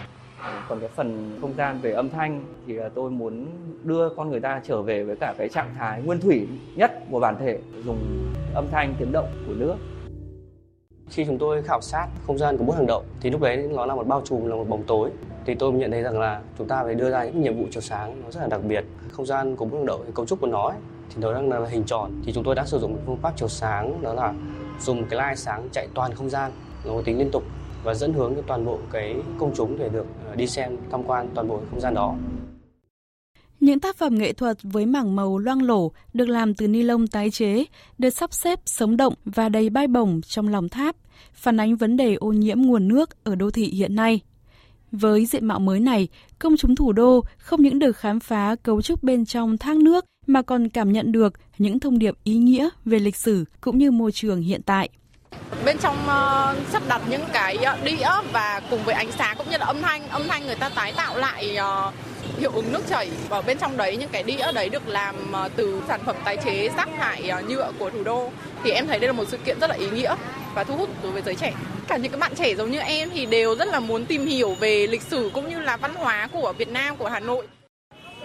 Speaker 22: Còn cái phần không gian về âm thanh thì là tôi muốn đưa con người ta trở về với cả cái trạng thái nguyên thủy nhất của bản thể dùng âm thanh tiếng động của nước
Speaker 23: khi chúng tôi khảo sát không gian của bức hàng đậu thì lúc đấy nó là một bao trùm là một bóng tối. Thì tôi nhận thấy rằng là chúng ta phải đưa ra những nhiệm vụ chiếu sáng nó rất là đặc biệt. Không gian của bức hàng đậu thì cấu trúc của nó ấy, thì nó đang là hình tròn. Thì chúng tôi đã sử dụng một phương pháp chiếu sáng đó là dùng cái lai sáng chạy toàn không gian nó có tính liên tục và dẫn hướng cho toàn bộ cái công chúng để được ờ, đi xem tham quan toàn bộ không gian đó.
Speaker 21: Những tác phẩm nghệ thuật với mảng màu loang lổ được làm từ ni lông tái chế, được sắp xếp sống động và đầy bay bổng trong lòng tháp, phản ánh vấn đề ô nhiễm nguồn nước ở đô thị hiện nay. Với diện mạo mới này, công chúng thủ đô không những được khám phá cấu trúc bên trong thác nước mà còn cảm nhận được những thông điệp ý nghĩa về lịch sử cũng như môi trường hiện tại.
Speaker 24: Bên trong uh, sắp đặt những cái ờ, đĩa và cùng với ánh sáng cũng như là âm thanh, âm thanh người ta tái tạo lại uh, hiệu ứng nước chảy và bên trong đấy những cái đĩa đấy được làm ờ, từ sản phẩm tái chế rác thải ờ, nhựa của thủ đô thì em thấy đây là một sự kiện rất là ý nghĩa và thu hút đối với giới trẻ. Cả những các bạn trẻ giống như em thì đều rất là muốn tìm hiểu về lịch sử cũng như là văn hóa của Việt Nam, của Hà Nội.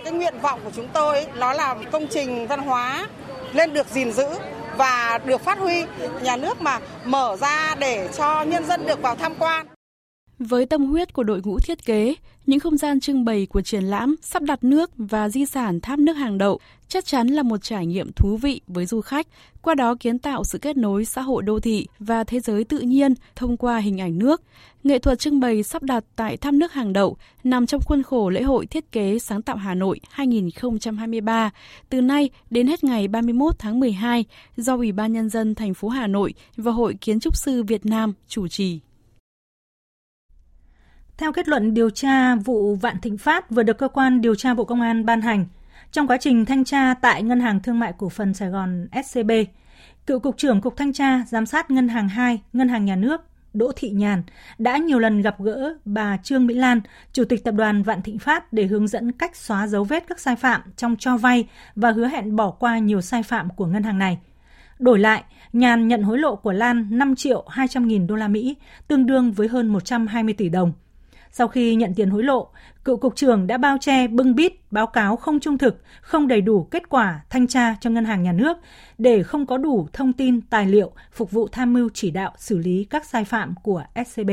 Speaker 25: Cái nguyện vọng của chúng tôi nó là công trình văn hóa lên được gìn giữ và được phát huy. Nhà nước mà mở ra để cho nhân dân được vào tham quan.
Speaker 21: Với tâm huyết của đội ngũ thiết kế, những không gian trưng bày của triển lãm sắp đặt nước và di sản tháp nước hàng đậu chắc chắn là một trải nghiệm thú vị với du khách, qua đó kiến tạo sự kết nối xã hội đô thị và thế giới tự nhiên thông qua hình ảnh nước. Nghệ thuật trưng bày sắp đặt tại tháp nước hàng đậu nằm trong khuôn khổ lễ hội thiết kế sáng tạo Hà Nội 2023 từ nay đến hết ngày 31 tháng 12 do Ủy ban nhân dân thành phố Hà Nội và Hội Kiến trúc sư Việt Nam chủ trì.
Speaker 1: Theo kết luận điều tra vụ Vạn Thịnh Phát vừa được cơ quan điều tra Bộ Công an ban hành, trong quá trình thanh tra tại Ngân hàng Thương mại Cổ phần Sài Gòn SCB, cựu Cục trưởng Cục Thanh tra Giám sát Ngân hàng 2, Ngân hàng Nhà nước Đỗ Thị Nhàn đã nhiều lần gặp gỡ bà Trương Mỹ Lan, Chủ tịch Tập đoàn Vạn Thịnh Phát để hướng dẫn cách xóa dấu vết các sai phạm trong cho vay và hứa hẹn bỏ qua nhiều sai phạm của ngân hàng này. Đổi lại, Nhàn nhận hối lộ của Lan 5 triệu 200 nghìn đô la Mỹ, tương đương với hơn 120 tỷ đồng – sau khi nhận tiền hối lộ, cựu cục trưởng đã bao che bưng bít báo cáo không trung thực, không đầy đủ kết quả thanh tra cho ngân hàng nhà nước để không có đủ thông tin tài liệu phục vụ tham mưu chỉ đạo xử lý các sai phạm của SCB.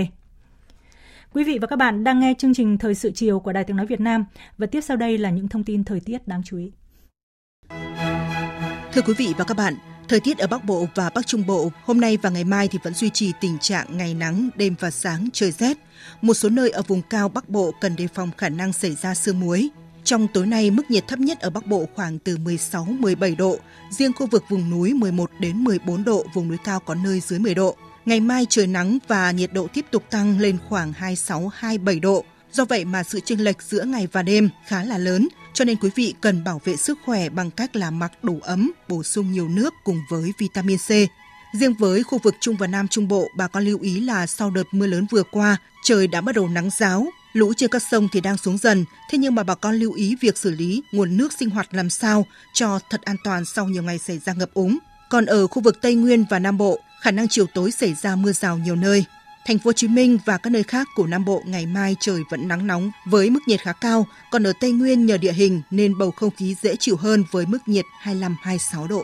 Speaker 1: Quý vị và các bạn đang nghe chương trình Thời sự chiều của Đài Tiếng Nói Việt Nam và tiếp sau đây là những thông tin thời tiết đáng chú ý.
Speaker 20: Thưa quý vị và các bạn,
Speaker 26: Thời tiết ở Bắc Bộ và Bắc Trung Bộ hôm nay và ngày mai thì vẫn duy trì tình trạng ngày nắng, đêm và sáng trời rét. Một số nơi ở vùng cao Bắc Bộ cần đề phòng khả năng xảy ra sương muối. Trong tối nay, mức nhiệt thấp nhất ở Bắc Bộ khoảng từ 16-17 độ, riêng khu vực vùng núi 11 đến 14 độ, vùng núi cao có nơi dưới 10 độ. Ngày mai trời nắng và nhiệt độ tiếp tục tăng lên khoảng 26-27 độ. Do vậy mà sự chênh lệch giữa ngày và đêm khá là lớn, cho nên quý vị cần bảo vệ sức khỏe bằng cách là mặc đủ ấm, bổ sung nhiều nước cùng với vitamin C. Riêng với khu vực Trung và Nam Trung Bộ, bà con lưu ý là sau đợt mưa lớn vừa qua, trời đã bắt đầu nắng giáo, lũ trên các sông thì đang xuống dần, thế nhưng mà bà con lưu ý việc xử lý nguồn nước sinh hoạt làm sao cho thật an toàn sau nhiều ngày xảy ra ngập úng. Còn ở khu vực Tây Nguyên và Nam Bộ, khả năng chiều tối xảy ra mưa rào nhiều nơi. Thành phố Hồ Chí Minh và các nơi khác của Nam Bộ ngày mai trời vẫn nắng nóng với mức nhiệt khá cao, còn ở Tây Nguyên nhờ địa hình nên bầu không khí dễ chịu hơn với mức nhiệt 25-26 độ.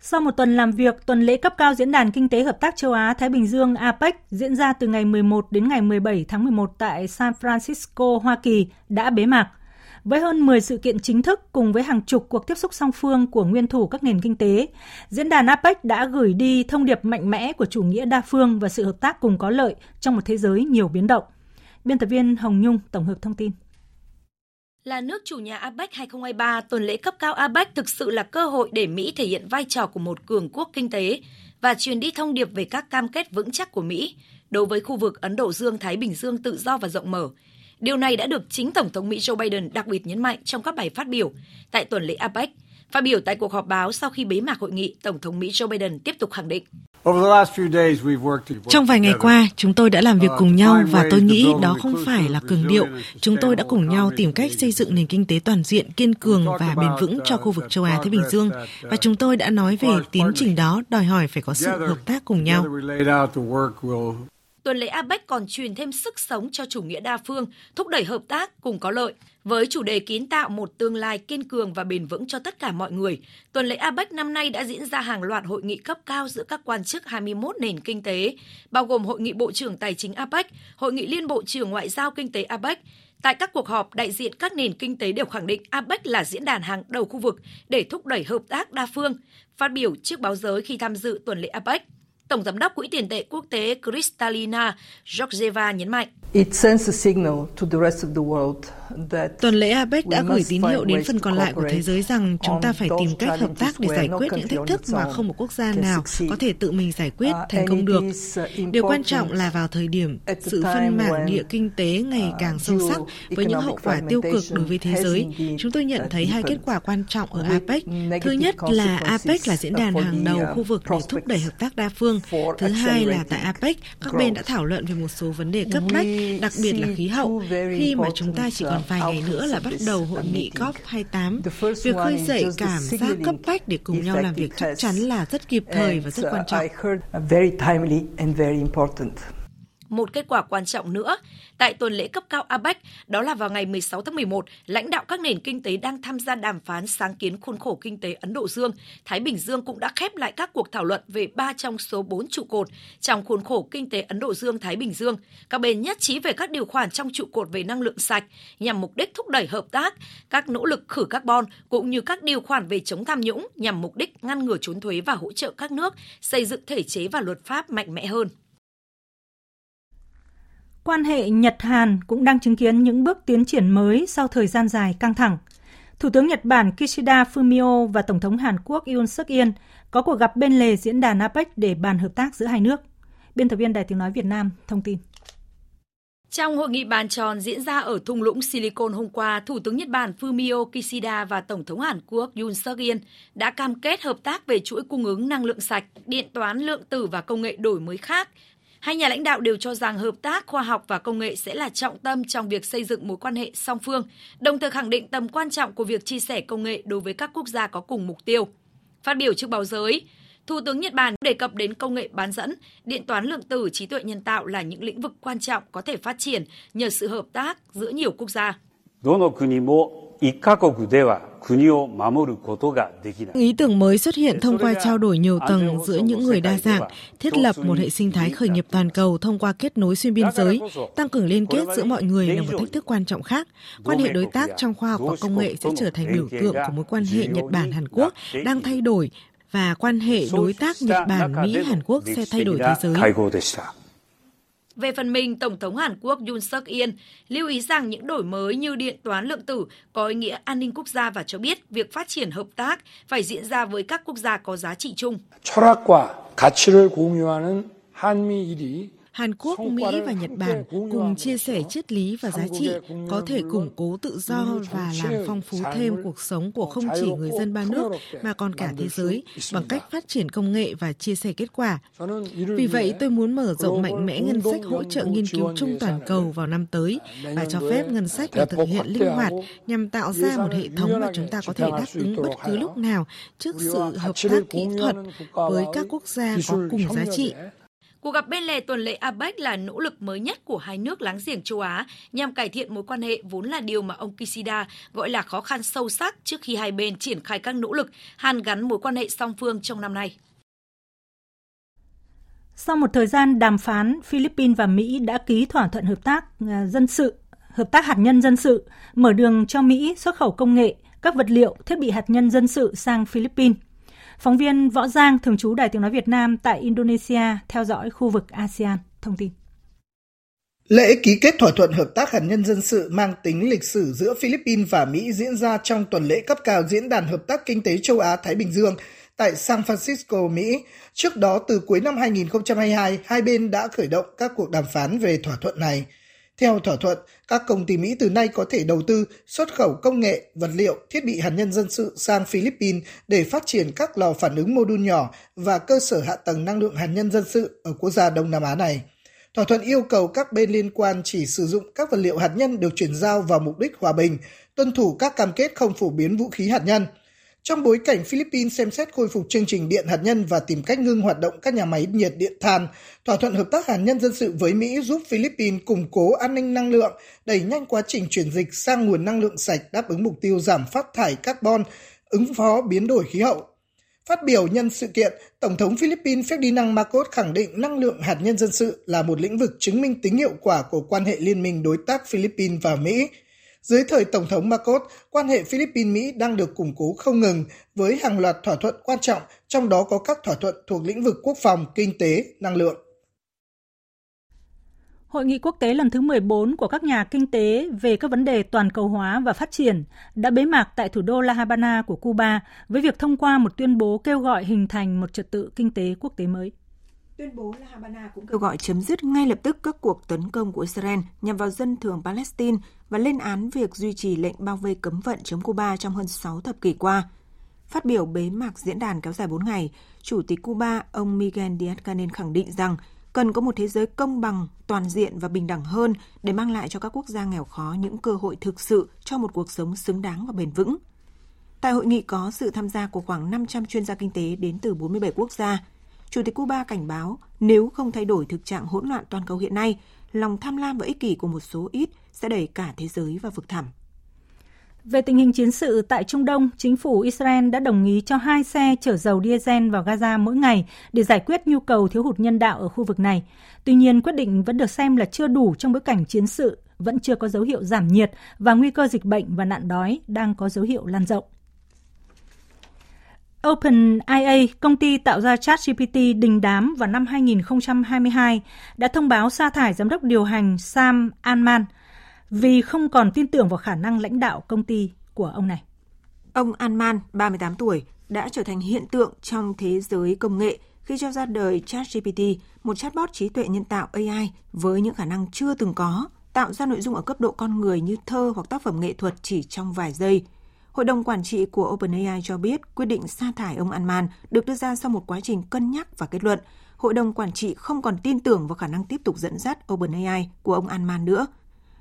Speaker 1: Sau một tuần làm việc, tuần lễ cấp cao Diễn đàn Kinh tế Hợp tác Châu Á-Thái Bình Dương APEC diễn ra từ ngày 11 đến ngày 17 tháng 11 tại San Francisco, Hoa Kỳ đã bế mạc. Với hơn 10 sự kiện chính thức cùng với hàng chục cuộc tiếp xúc song phương của nguyên thủ các nền kinh tế, diễn đàn APEC đã gửi đi thông điệp mạnh mẽ của chủ nghĩa đa phương và sự hợp tác cùng có lợi trong một thế giới nhiều biến động. Biên tập viên Hồng Nhung tổng hợp thông tin.
Speaker 27: Là nước chủ nhà APEC 2023, tuần lễ cấp cao APEC thực sự là cơ hội để Mỹ thể hiện vai trò của một cường quốc kinh tế và truyền đi thông điệp về các cam kết vững chắc của Mỹ đối với khu vực Ấn Độ Dương-Thái Bình Dương tự do và rộng mở. Điều này đã được chính Tổng thống Mỹ Joe Biden đặc biệt nhấn mạnh trong các bài phát biểu tại tuần lễ APEC. Phát biểu tại cuộc họp báo sau khi bế mạc hội nghị, Tổng thống Mỹ Joe Biden tiếp tục khẳng định
Speaker 20: trong vài ngày qua, chúng tôi đã làm việc cùng nhau và tôi nghĩ đó không phải là cường điệu. Chúng tôi đã cùng nhau tìm cách xây dựng nền kinh tế toàn diện, kiên cường và bền vững cho khu vực châu Á Thái Bình Dương. Và chúng tôi đã nói về tiến trình đó đòi hỏi phải có sự hợp tác cùng nhau.
Speaker 27: Tuần lễ APEC còn truyền thêm sức sống cho chủ nghĩa đa phương, thúc đẩy hợp tác cùng có lợi. Với chủ đề kiến tạo một tương lai kiên cường và bền vững cho tất cả mọi người, tuần lễ APEC năm nay đã diễn ra hàng loạt hội nghị cấp cao giữa các quan chức 21 nền kinh tế, bao gồm Hội nghị Bộ trưởng Tài chính APEC, Hội nghị Liên Bộ trưởng Ngoại giao Kinh tế APEC. Tại các cuộc họp, đại diện các nền kinh tế đều khẳng định APEC là diễn đàn hàng đầu khu vực để thúc đẩy hợp tác đa phương. Phát biểu trước báo giới khi tham dự tuần lễ APEC, Tổng giám đốc Quỹ tiền tệ quốc tế Kristalina Georgieva nhấn mạnh.
Speaker 20: Tuần lễ APEC đã gửi tín hiệu đến phần còn lại của thế giới rằng chúng ta phải tìm cách hợp tác để giải quyết những thách thức mà không một quốc gia nào có thể tự mình giải quyết uh, thành công được. Điều quan trọng là vào thời điểm sự phân mảng địa kinh tế ngày uh, càng sâu sắc với những hậu quả tiêu cực đối với thế giới, chúng tôi nhận thấy hai kết quả quan trọng ở APEC. Thứ nhất là APEC là diễn đàn hàng đầu khu vực để thúc đẩy hợp tác đa phương. Thứ hai là tại APEC, các bên đã thảo luận về một số vấn đề cấp bách, đặc biệt là khí hậu, khi mà chúng ta chỉ còn vài ngày nữa là bắt đầu hội nghị COP28. Việc khơi dậy cảm giác cấp bách để cùng nhau làm việc chắc chắn là rất kịp thời và rất quan trọng.
Speaker 27: Một kết quả quan trọng nữa tại tuần lễ cấp cao APEC đó là vào ngày 16 tháng 11, lãnh đạo các nền kinh tế đang tham gia đàm phán sáng kiến khuôn khổ kinh tế Ấn Độ Dương, Thái Bình Dương cũng đã khép lại các cuộc thảo luận về ba trong số 4 trụ cột trong khuôn khổ kinh tế Ấn Độ Dương Thái Bình Dương. Các bên nhất trí về các điều khoản trong trụ cột về năng lượng sạch nhằm mục đích thúc đẩy hợp tác, các nỗ lực khử carbon cũng như các điều khoản về chống tham nhũng nhằm mục đích ngăn ngừa trốn thuế và hỗ trợ các nước xây dựng thể chế và luật pháp mạnh mẽ hơn.
Speaker 1: Quan hệ Nhật-Hàn cũng đang chứng kiến những bước tiến triển mới sau thời gian dài căng thẳng. Thủ tướng Nhật Bản Kishida Fumio và Tổng thống Hàn Quốc Yoon suk yeol có cuộc gặp bên lề diễn đàn APEC để bàn hợp tác giữa hai nước. Biên tập viên Đài Tiếng Nói Việt Nam thông tin.
Speaker 27: Trong hội nghị bàn tròn diễn ra ở thung lũng Silicon hôm qua, Thủ tướng Nhật Bản Fumio Kishida và Tổng thống Hàn Quốc Yoon suk yeol đã cam kết hợp tác về chuỗi cung ứng năng lượng sạch, điện toán lượng tử và công nghệ đổi mới khác Hai nhà lãnh đạo đều cho rằng hợp tác khoa học và công nghệ sẽ là trọng tâm trong việc xây dựng mối quan hệ song phương, đồng thời khẳng định tầm quan trọng của việc chia sẻ công nghệ đối với các quốc gia có cùng mục tiêu. Phát biểu trước báo giới, Thủ tướng Nhật Bản đề cập đến công nghệ bán dẫn, điện toán lượng tử, trí tuệ nhân tạo là những lĩnh vực quan trọng có thể phát triển nhờ sự hợp tác giữa nhiều quốc gia.
Speaker 20: Ý tưởng mới xuất hiện thông qua trao đổi nhiều tầng giữa những người đa dạng, thiết lập một hệ sinh thái khởi nghiệp toàn cầu thông qua kết nối xuyên biên giới, tăng cường liên kết giữa mọi người là một thách thức quan trọng khác. Quan hệ đối tác trong khoa học và công nghệ sẽ trở thành biểu tượng của mối quan hệ Nhật Bản Hàn Quốc đang thay đổi và quan hệ đối tác Nhật Bản Mỹ Hàn Quốc sẽ thay đổi thế giới.
Speaker 27: Về phần mình, Tổng thống Hàn Quốc Yoon suk yeol lưu ý rằng những đổi mới như điện toán lượng tử có ý nghĩa an ninh quốc gia và cho biết việc phát triển hợp tác phải diễn ra với các quốc gia có giá trị chung. 철학과 가치를 공유하는
Speaker 20: 한미일이 Hàn Quốc, Mỹ và Nhật Bản cùng chia sẻ triết lý và giá trị có thể củng cố tự do và làm phong phú thêm cuộc sống của không chỉ người dân ba nước mà còn cả thế giới bằng cách phát triển công nghệ và chia sẻ kết quả. Vì vậy, tôi muốn mở rộng mạnh mẽ ngân sách hỗ trợ nghiên cứu chung toàn cầu vào năm tới và cho phép ngân sách được thực hiện linh hoạt nhằm tạo ra một hệ thống mà chúng ta có thể đáp ứng bất cứ lúc nào trước sự hợp tác kỹ thuật với các quốc gia có cùng giá trị.
Speaker 27: Cuộc gặp bên lề tuần lễ APEC là nỗ lực mới nhất của hai nước láng giềng châu Á nhằm cải thiện mối quan hệ vốn là điều mà ông Kishida gọi là khó khăn sâu sắc trước khi hai bên triển khai các nỗ lực hàn gắn mối quan hệ song phương trong năm nay.
Speaker 1: Sau một thời gian đàm phán, Philippines và Mỹ đã ký thỏa thuận hợp tác à, dân sự, hợp tác hạt nhân dân sự, mở đường cho Mỹ xuất khẩu công nghệ, các vật liệu, thiết bị hạt nhân dân sự sang Philippines. Phóng viên Võ Giang, thường trú Đài Tiếng Nói Việt Nam tại Indonesia, theo dõi khu vực ASEAN, thông tin.
Speaker 28: Lễ ký kết thỏa thuận hợp tác hạt nhân dân sự mang tính lịch sử giữa Philippines và Mỹ diễn ra trong tuần lễ cấp cao Diễn đàn Hợp tác Kinh tế Châu Á-Thái Bình Dương tại San Francisco, Mỹ. Trước đó, từ cuối năm 2022, hai bên đã khởi động các cuộc đàm phán về thỏa thuận này. Theo thỏa thuận, các công ty Mỹ từ nay có thể đầu tư, xuất khẩu công nghệ, vật liệu, thiết bị hạt nhân dân sự sang Philippines để phát triển các lò phản ứng mô đun nhỏ và cơ sở hạ tầng năng lượng hạt nhân dân sự ở quốc gia Đông Nam Á này. Thỏa thuận yêu cầu các bên liên quan chỉ sử dụng các vật liệu hạt nhân được chuyển giao vào mục đích hòa bình, tuân thủ các cam kết không phổ biến vũ khí hạt nhân – trong bối cảnh Philippines xem xét khôi phục chương trình điện hạt nhân và tìm cách ngưng hoạt động các nhà máy nhiệt điện than, thỏa thuận hợp tác hạt nhân dân sự với Mỹ giúp Philippines củng cố an ninh năng lượng, đẩy nhanh quá trình chuyển dịch sang nguồn năng lượng sạch đáp ứng mục tiêu giảm phát thải carbon, ứng phó biến đổi khí hậu. Phát biểu nhân sự kiện, Tổng thống Philippines Ferdinand Marcos khẳng định năng lượng hạt nhân dân sự là một lĩnh vực chứng minh tính hiệu quả của quan hệ liên minh đối tác Philippines và Mỹ – dưới thời Tổng thống Marcos, quan hệ Philippines-Mỹ đang được củng cố không ngừng với hàng loạt thỏa thuận quan trọng, trong đó có các thỏa thuận thuộc lĩnh vực quốc phòng, kinh tế, năng lượng.
Speaker 1: Hội nghị quốc tế lần thứ 14 của các nhà kinh tế về các vấn đề toàn cầu hóa và phát triển đã bế mạc tại thủ đô La Habana của Cuba với việc thông qua một tuyên bố kêu gọi hình thành một trật tự kinh tế quốc tế mới.
Speaker 6: Tuyên bố La Habana cũng kêu gọi chấm dứt ngay lập tức các cuộc tấn công của Israel nhằm vào dân thường Palestine và lên án việc duy trì lệnh bao vây cấm vận chống Cuba trong hơn 6 thập kỷ qua. Phát biểu bế mạc diễn đàn kéo dài 4 ngày, Chủ tịch Cuba ông Miguel Díaz-Canel khẳng định rằng cần có một thế giới công bằng, toàn diện và bình đẳng hơn để mang lại cho các quốc gia nghèo khó những cơ hội thực sự cho một cuộc sống xứng đáng và bền vững. Tại hội nghị có sự tham gia của khoảng 500 chuyên gia kinh tế đến từ 47 quốc gia, Chủ tịch Cuba cảnh báo nếu không thay đổi thực trạng hỗn loạn toàn cầu hiện nay, lòng tham lam và ích kỷ của một số ít sẽ đẩy cả thế giới vào vực thẳm.
Speaker 1: Về tình hình chiến sự tại Trung Đông, chính phủ Israel đã đồng ý cho hai xe chở dầu diesel vào Gaza mỗi ngày để giải quyết nhu cầu thiếu hụt nhân đạo ở khu vực này. Tuy nhiên, quyết định vẫn được xem là chưa đủ trong bối cảnh chiến sự, vẫn chưa có dấu hiệu giảm nhiệt và nguy cơ dịch bệnh và nạn đói đang có dấu hiệu lan rộng. OpenAI, công ty tạo ra ChatGPT đình đám vào năm 2022, đã thông báo sa thải giám đốc điều hành Sam Altman vì không còn tin tưởng vào khả năng lãnh đạo công ty của ông này.
Speaker 6: Ông Altman, 38 tuổi, đã trở thành hiện tượng trong thế giới công nghệ khi cho ra đời ChatGPT, một chatbot trí tuệ nhân tạo AI với những khả năng chưa từng có, tạo ra nội dung ở cấp độ con người như thơ hoặc tác phẩm nghệ thuật chỉ trong vài giây – Hội đồng quản trị của OpenAI cho biết quyết định sa thải ông Altman được đưa ra sau một quá trình cân nhắc và kết luận. Hội đồng quản trị không còn tin tưởng vào khả năng tiếp tục dẫn dắt OpenAI của ông Altman nữa.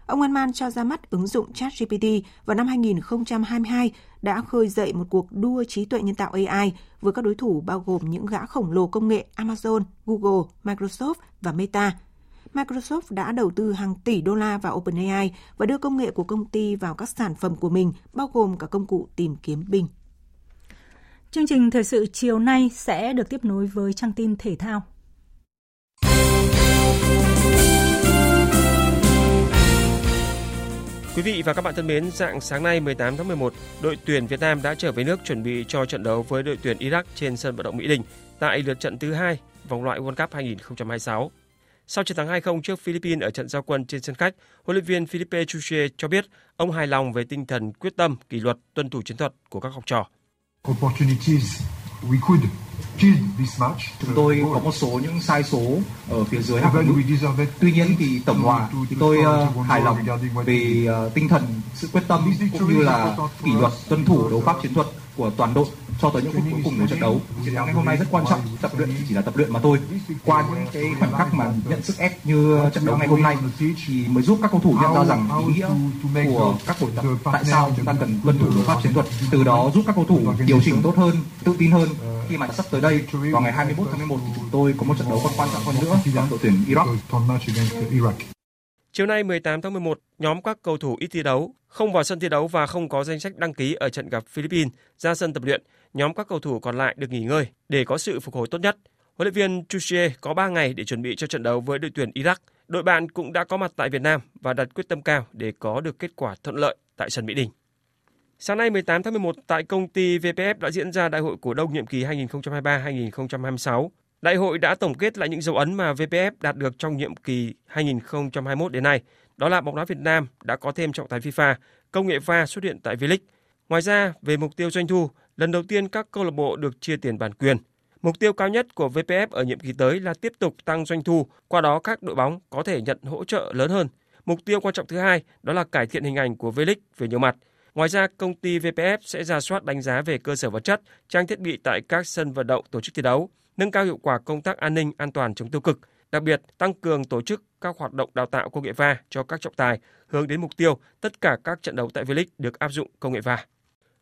Speaker 6: Ông Altman cho ra mắt ứng dụng ChatGPT vào năm 2022 đã khơi dậy một cuộc đua trí tuệ nhân tạo AI với các đối thủ bao gồm những gã khổng lồ công nghệ Amazon, Google, Microsoft và Meta. Microsoft đã đầu tư hàng tỷ đô la vào OpenAI và đưa công nghệ của công ty vào các sản phẩm của mình, bao gồm cả công cụ tìm kiếm Bing.
Speaker 1: Chương trình thời sự chiều nay sẽ được tiếp nối với trang tin thể thao.
Speaker 29: Quý vị và các bạn thân mến, dạng sáng nay 18 tháng 11, đội tuyển Việt Nam đã trở về nước chuẩn bị cho trận đấu với đội tuyển Iraq trên sân vận động Mỹ Đình tại lượt trận thứ hai vòng loại World Cup 2026. Sau chiến thắng 2-0 trước Philippines ở trận giao quân trên sân khách, huấn luyện viên Philippe Chuche cho biết ông hài lòng về tinh thần quyết tâm, kỷ luật, tuân thủ chiến thuật của các học trò.
Speaker 30: Chúng tôi có một số những sai số ở phía dưới hàng. Tuy nhiên thì tổng hòa thì tôi uh, hài lòng về uh, tinh thần, sự quyết tâm cũng như là kỷ luật tuân thủ đấu pháp chiến thuật của toàn đội cho tới những phút cuối cùng của trận đấu. Chiến thắng ngày hôm nay rất quan trọng, tập luyện chỉ là tập luyện mà thôi. Qua những cái khoảnh khắc mà nhận sức ép như trận đấu ngày hôm nay thì mới giúp các cầu thủ nhận ra rằng ý nghĩa của các buổi tập tại sao chúng ta cần tuân thủ luật pháp chiến thuật. Từ đó giúp các cầu thủ điều chỉnh tốt hơn, tự tin hơn khi mà sắp tới đây vào ngày 21 tháng 11 chúng tôi có một trận đấu còn quan trọng hơn nữa gặp đội tuyển Iraq.
Speaker 29: Chiều nay 18 tháng 11, nhóm các cầu thủ ít thi đấu, không vào sân thi đấu và không có danh sách đăng ký ở trận gặp Philippines ra sân tập luyện. Nhóm các cầu thủ còn lại được nghỉ ngơi để có sự phục hồi tốt nhất. Huấn luyện viên Chuchie có 3 ngày để chuẩn bị cho trận đấu với đội tuyển Iraq. Đội bạn cũng đã có mặt tại Việt Nam và đặt quyết tâm cao để có được kết quả thuận lợi tại sân Mỹ Đình. Sáng nay 18 tháng 11 tại công ty VPF đã diễn ra đại hội cổ đông nhiệm kỳ 2023-2026. Đại hội đã tổng kết lại những dấu ấn mà VPF đạt được trong nhiệm kỳ 2021 đến nay. Đó là bóng đá Việt Nam đã có thêm trọng tài FIFA, công nghệ VAR xuất hiện tại V-League. Ngoài ra, về mục tiêu doanh thu, lần đầu tiên các câu lạc bộ được chia tiền bản quyền. Mục tiêu cao nhất của VPF ở nhiệm kỳ tới là tiếp tục tăng doanh thu, qua đó các đội bóng có thể nhận hỗ trợ lớn hơn. Mục tiêu quan trọng thứ hai đó là cải thiện hình ảnh của V-League về nhiều mặt – Ngoài ra, công ty VPF sẽ ra soát đánh giá về cơ sở vật chất, trang thiết bị tại các sân vận động tổ chức thi đấu, nâng cao hiệu quả công tác an ninh an toàn chống tiêu cực, đặc biệt tăng cường tổ chức các hoạt động đào tạo công nghệ va cho các trọng tài, hướng đến mục tiêu tất cả các trận đấu tại V-League được áp dụng công nghệ va.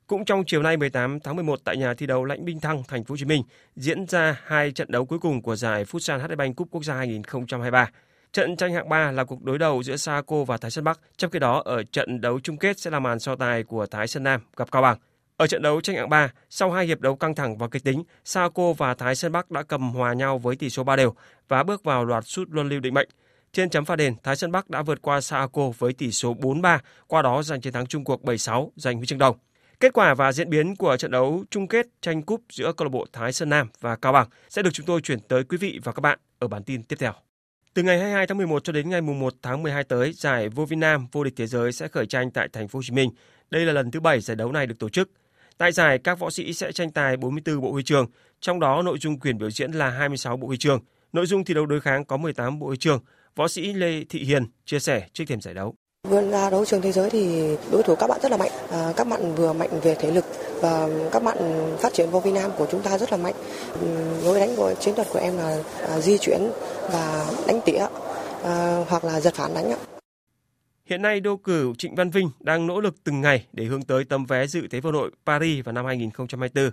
Speaker 29: Cũng trong chiều nay 18 tháng 11 tại nhà thi đấu Lãnh Binh Thăng, thành phố Hồ Chí Minh diễn ra hai trận đấu cuối cùng của giải Futsal HD Bank Cup Quốc gia 2023. Trận tranh hạng 3 là cuộc đối đầu giữa Saco và Thái Sơn Bắc, trong khi đó ở trận đấu chung kết sẽ là màn so tài của Thái Sơn Nam gặp Cao Bằng. Ở trận đấu tranh hạng 3, sau hai hiệp đấu căng thẳng và kịch tính, Saco và Thái Sơn Bắc đã cầm hòa nhau với tỷ số 3 đều và bước vào loạt sút luân lưu định mệnh. Trên chấm phạt đền, Thái Sơn Bắc đã vượt qua Saco với tỷ số 4-3, qua đó giành chiến thắng chung cuộc 7-6, giành huy chương đồng. Kết quả và diễn biến của trận đấu chung kết tranh cúp giữa câu lạc bộ Thái Sơn Nam và Cao Bằng sẽ được chúng tôi chuyển tới quý vị và các bạn ở bản tin tiếp theo. Từ ngày 22 tháng 11 cho đến ngày 1 tháng 12 tới, giải vô vi nam vô địch thế giới sẽ khởi tranh tại thành phố Hồ Chí Minh. Đây là lần thứ 7 giải đấu này được tổ chức. Tại giải, các võ sĩ sẽ tranh tài 44 bộ huy chương, trong đó nội dung quyền biểu diễn là 26 bộ huy chương. Nội dung thi đấu đối kháng có 18 bộ huy chương. Võ sĩ Lê Thị Hiền chia sẻ trước thềm giải đấu.
Speaker 31: Vươn ra đấu trường thế giới thì đối thủ các bạn rất là mạnh. À, các bạn vừa mạnh về thể lực và các bạn phát triển vô vi nam của chúng ta rất là mạnh. Ừ, lối đánh của chiến thuật của em là à, di chuyển và đánh tỉa à, hoặc là giật phản đánh.
Speaker 29: Hiện nay đô cử Trịnh Văn Vinh đang nỗ lực từng ngày để hướng tới tấm vé dự Thế vận hội Paris vào năm 2024.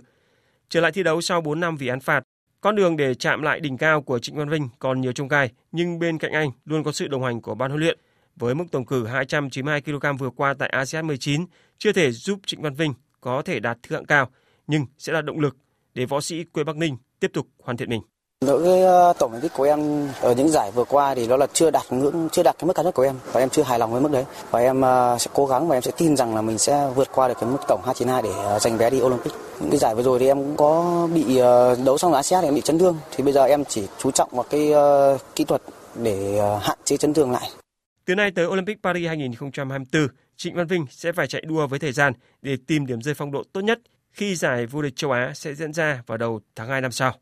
Speaker 29: Trở lại thi đấu sau 4 năm vì án phạt, con đường để chạm lại đỉnh cao của Trịnh Văn Vinh còn nhiều trông gai, nhưng bên cạnh anh luôn có sự đồng hành của ban huấn luyện. Với mức tổng cử 292 kg vừa qua tại ASEAN 19 chưa thể giúp Trịnh Văn Vinh có thể đạt thượng cao, nhưng sẽ là động lực để võ sĩ quê Bắc Ninh tiếp tục hoàn thiện mình.
Speaker 32: Đối với ờ, tổng thành tích của em ở những giải vừa qua thì đó là chưa đạt ngưỡng chưa đạt cái mức cao nhất của em và em chưa hài lòng với mức đấy và em ờ, sẽ cố gắng và em sẽ tin rằng là mình sẽ vượt qua được cái mức tổng 292 để ờ, giành vé đi Olympic. Những cái giải vừa rồi thì em cũng có bị đấu xong ASEAN thì em bị chấn thương thì bây giờ em chỉ chú trọng vào cái kỹ thuật để hạn chế chấn thương lại.
Speaker 29: Từ nay tới Olympic Paris 2024, Trịnh Văn Vinh sẽ phải chạy đua với thời gian để tìm điểm rơi phong độ tốt nhất khi giải vô địch châu Á sẽ diễn ra vào đầu tháng 2 năm sau.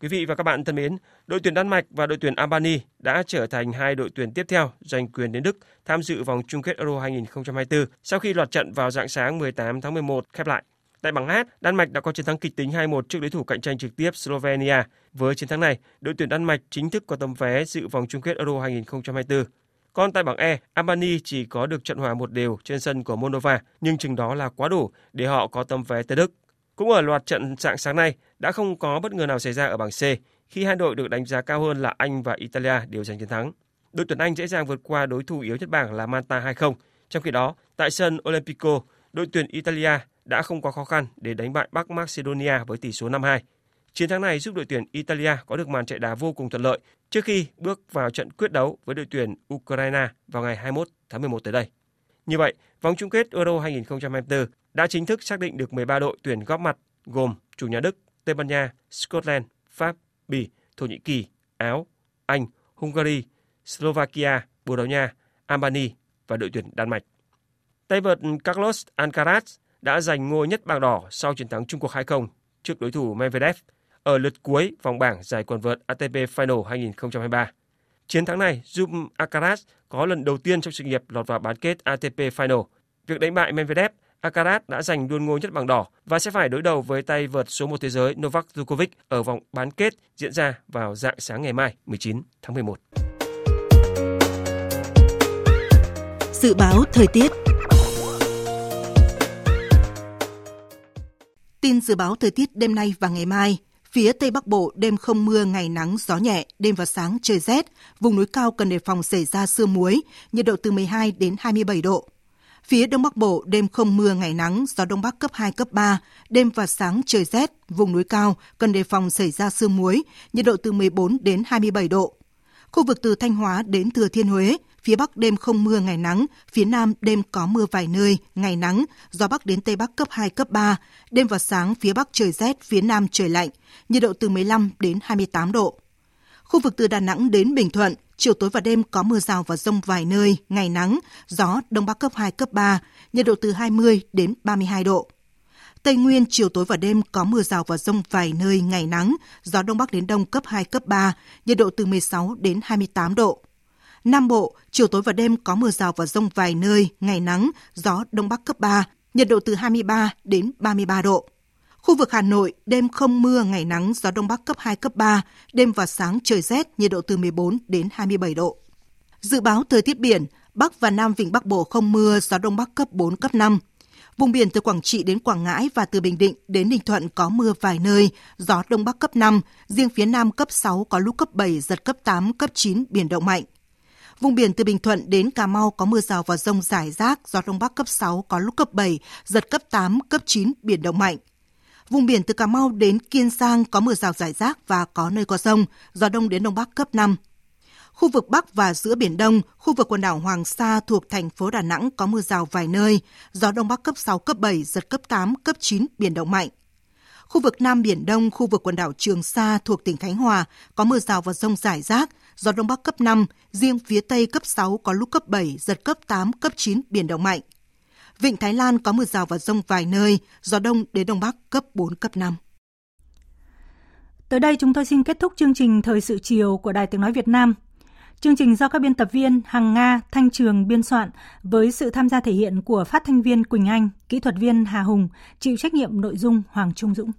Speaker 29: Quý vị và các bạn thân mến, đội tuyển Đan Mạch và đội tuyển Albany đã trở thành hai đội tuyển tiếp theo giành quyền đến Đức tham dự vòng chung kết Euro 2024 sau khi loạt trận vào dạng sáng 18 tháng 11 khép lại. Tại bảng H, Đan Mạch đã có chiến thắng kịch tính 2-1 trước đối thủ cạnh tranh trực tiếp Slovenia. Với chiến thắng này, đội tuyển Đan Mạch chính thức có tấm vé dự vòng chung kết Euro 2024. Còn tại bảng E, Albany chỉ có được trận hòa một đều trên sân của Moldova, nhưng chừng đó là quá đủ để họ có tấm vé tới Đức. Cũng ở loạt trận dạng sáng nay, đã không có bất ngờ nào xảy ra ở bảng C khi hai đội được đánh giá cao hơn là Anh và Italia đều giành chiến thắng. Đội tuyển Anh dễ dàng vượt qua đối thủ yếu nhất bảng là Malta 2-0. Trong khi đó, tại sân Olympico, đội tuyển Italia đã không quá khó khăn để đánh bại Bắc Macedonia với tỷ số 5-2. Chiến thắng này giúp đội tuyển Italia có được màn chạy đá vô cùng thuận lợi trước khi bước vào trận quyết đấu với đội tuyển Ukraine vào ngày 21 tháng 11 tới đây. Như vậy, vòng chung kết Euro 2024 đã chính thức xác định được 13 đội tuyển góp mặt gồm chủ nhà Đức, Tây Ban Nha, Scotland, Pháp, Bỉ, Thổ Nhĩ Kỳ, Áo, Anh, Hungary, Slovakia, Bồ Đào Nha, Albania và đội tuyển Đan Mạch. Tay vợt Carlos Alcaraz đã giành ngôi nhất bảng đỏ sau chiến thắng Trung Quốc 2-0 trước đối thủ Medvedev ở lượt cuối vòng bảng giải quần vợt ATP Final 2023. Chiến thắng này giúp Alcaraz có lần đầu tiên trong sự nghiệp lọt vào bán kết ATP Final. Việc đánh bại Medvedev, Alcaraz đã giành luôn ngôi nhất bảng đỏ và sẽ phải đối đầu với tay vợt số 1 thế giới Novak Djokovic ở vòng bán kết diễn ra vào dạng sáng ngày mai 19 tháng 11.
Speaker 26: Dự báo thời tiết Tin dự báo thời tiết đêm nay và ngày mai. Phía Tây Bắc Bộ đêm không mưa, ngày nắng, gió nhẹ, đêm và sáng trời rét. Vùng núi cao cần đề phòng xảy ra sương muối, nhiệt độ từ 12 đến 27 độ. Phía Đông Bắc Bộ đêm không mưa, ngày nắng, gió Đông Bắc cấp 2, cấp 3, đêm và sáng trời rét, vùng núi cao cần đề phòng xảy ra sương muối, nhiệt độ từ 14 đến 27 độ. Khu vực từ Thanh Hóa đến Thừa Thiên Huế, phía Bắc đêm không mưa ngày nắng, phía Nam đêm có mưa vài nơi, ngày nắng, gió Bắc đến Tây Bắc cấp 2, cấp 3, đêm và sáng phía Bắc trời rét, phía Nam trời lạnh, nhiệt độ từ 15 đến 28 độ. Khu vực từ Đà Nẵng đến Bình Thuận, chiều tối và đêm có mưa rào và rông vài nơi, ngày nắng, gió Đông Bắc cấp 2, cấp 3, nhiệt độ từ 20 đến 32 độ. Tây Nguyên chiều tối và đêm có mưa rào và rông vài nơi ngày nắng, gió đông bắc đến đông cấp 2 cấp 3, nhiệt độ từ 16 đến 28 độ. Nam Bộ chiều tối và đêm có mưa rào và rông vài nơi, ngày nắng, gió đông bắc cấp 3, nhiệt độ từ 23 đến 33 độ. Khu vực Hà Nội đêm không mưa, ngày nắng, gió đông bắc cấp 2 cấp 3, đêm và sáng trời rét, nhiệt độ từ 14 đến 27 độ. Dự báo thời tiết biển, Bắc và Nam Vịnh Bắc Bộ không mưa, gió đông bắc cấp 4 cấp 5, Vùng biển từ Quảng Trị đến Quảng Ngãi và từ Bình Định đến Ninh Thuận có mưa vài nơi, gió Đông Bắc cấp 5, riêng phía Nam cấp 6 có lúc cấp 7, giật cấp 8, cấp 9, biển động mạnh. Vùng biển từ Bình Thuận đến Cà Mau có mưa rào và rông rải rác, gió Đông Bắc cấp 6 có lúc cấp 7, giật cấp 8, cấp 9, biển động mạnh. Vùng biển từ Cà Mau đến Kiên Giang có mưa rào rải rác và có nơi có rông, gió Đông đến Đông Bắc cấp 5. Khu vực Bắc và giữa Biển Đông, khu vực quần đảo Hoàng Sa thuộc thành phố Đà Nẵng có mưa rào vài nơi, gió Đông Bắc cấp 6, cấp 7, giật cấp 8, cấp 9, biển động mạnh. Khu vực Nam Biển Đông, khu vực quần đảo Trường Sa thuộc tỉnh Khánh Hòa có mưa rào và rông rải rác, gió Đông Bắc cấp 5, riêng phía Tây cấp 6 có lúc cấp 7, giật cấp 8, cấp 9, biển động mạnh. Vịnh Thái Lan có mưa rào và rông vài nơi, gió Đông đến Đông Bắc cấp 4, cấp 5.
Speaker 1: Tới đây chúng tôi xin kết thúc chương trình Thời sự chiều của Đài Tiếng Nói Việt Nam. Chương trình do các biên tập viên Hằng Nga, Thanh Trường biên soạn với sự tham gia thể hiện của phát thanh viên Quỳnh Anh, kỹ thuật viên Hà Hùng, chịu trách nhiệm nội dung Hoàng Trung Dũng.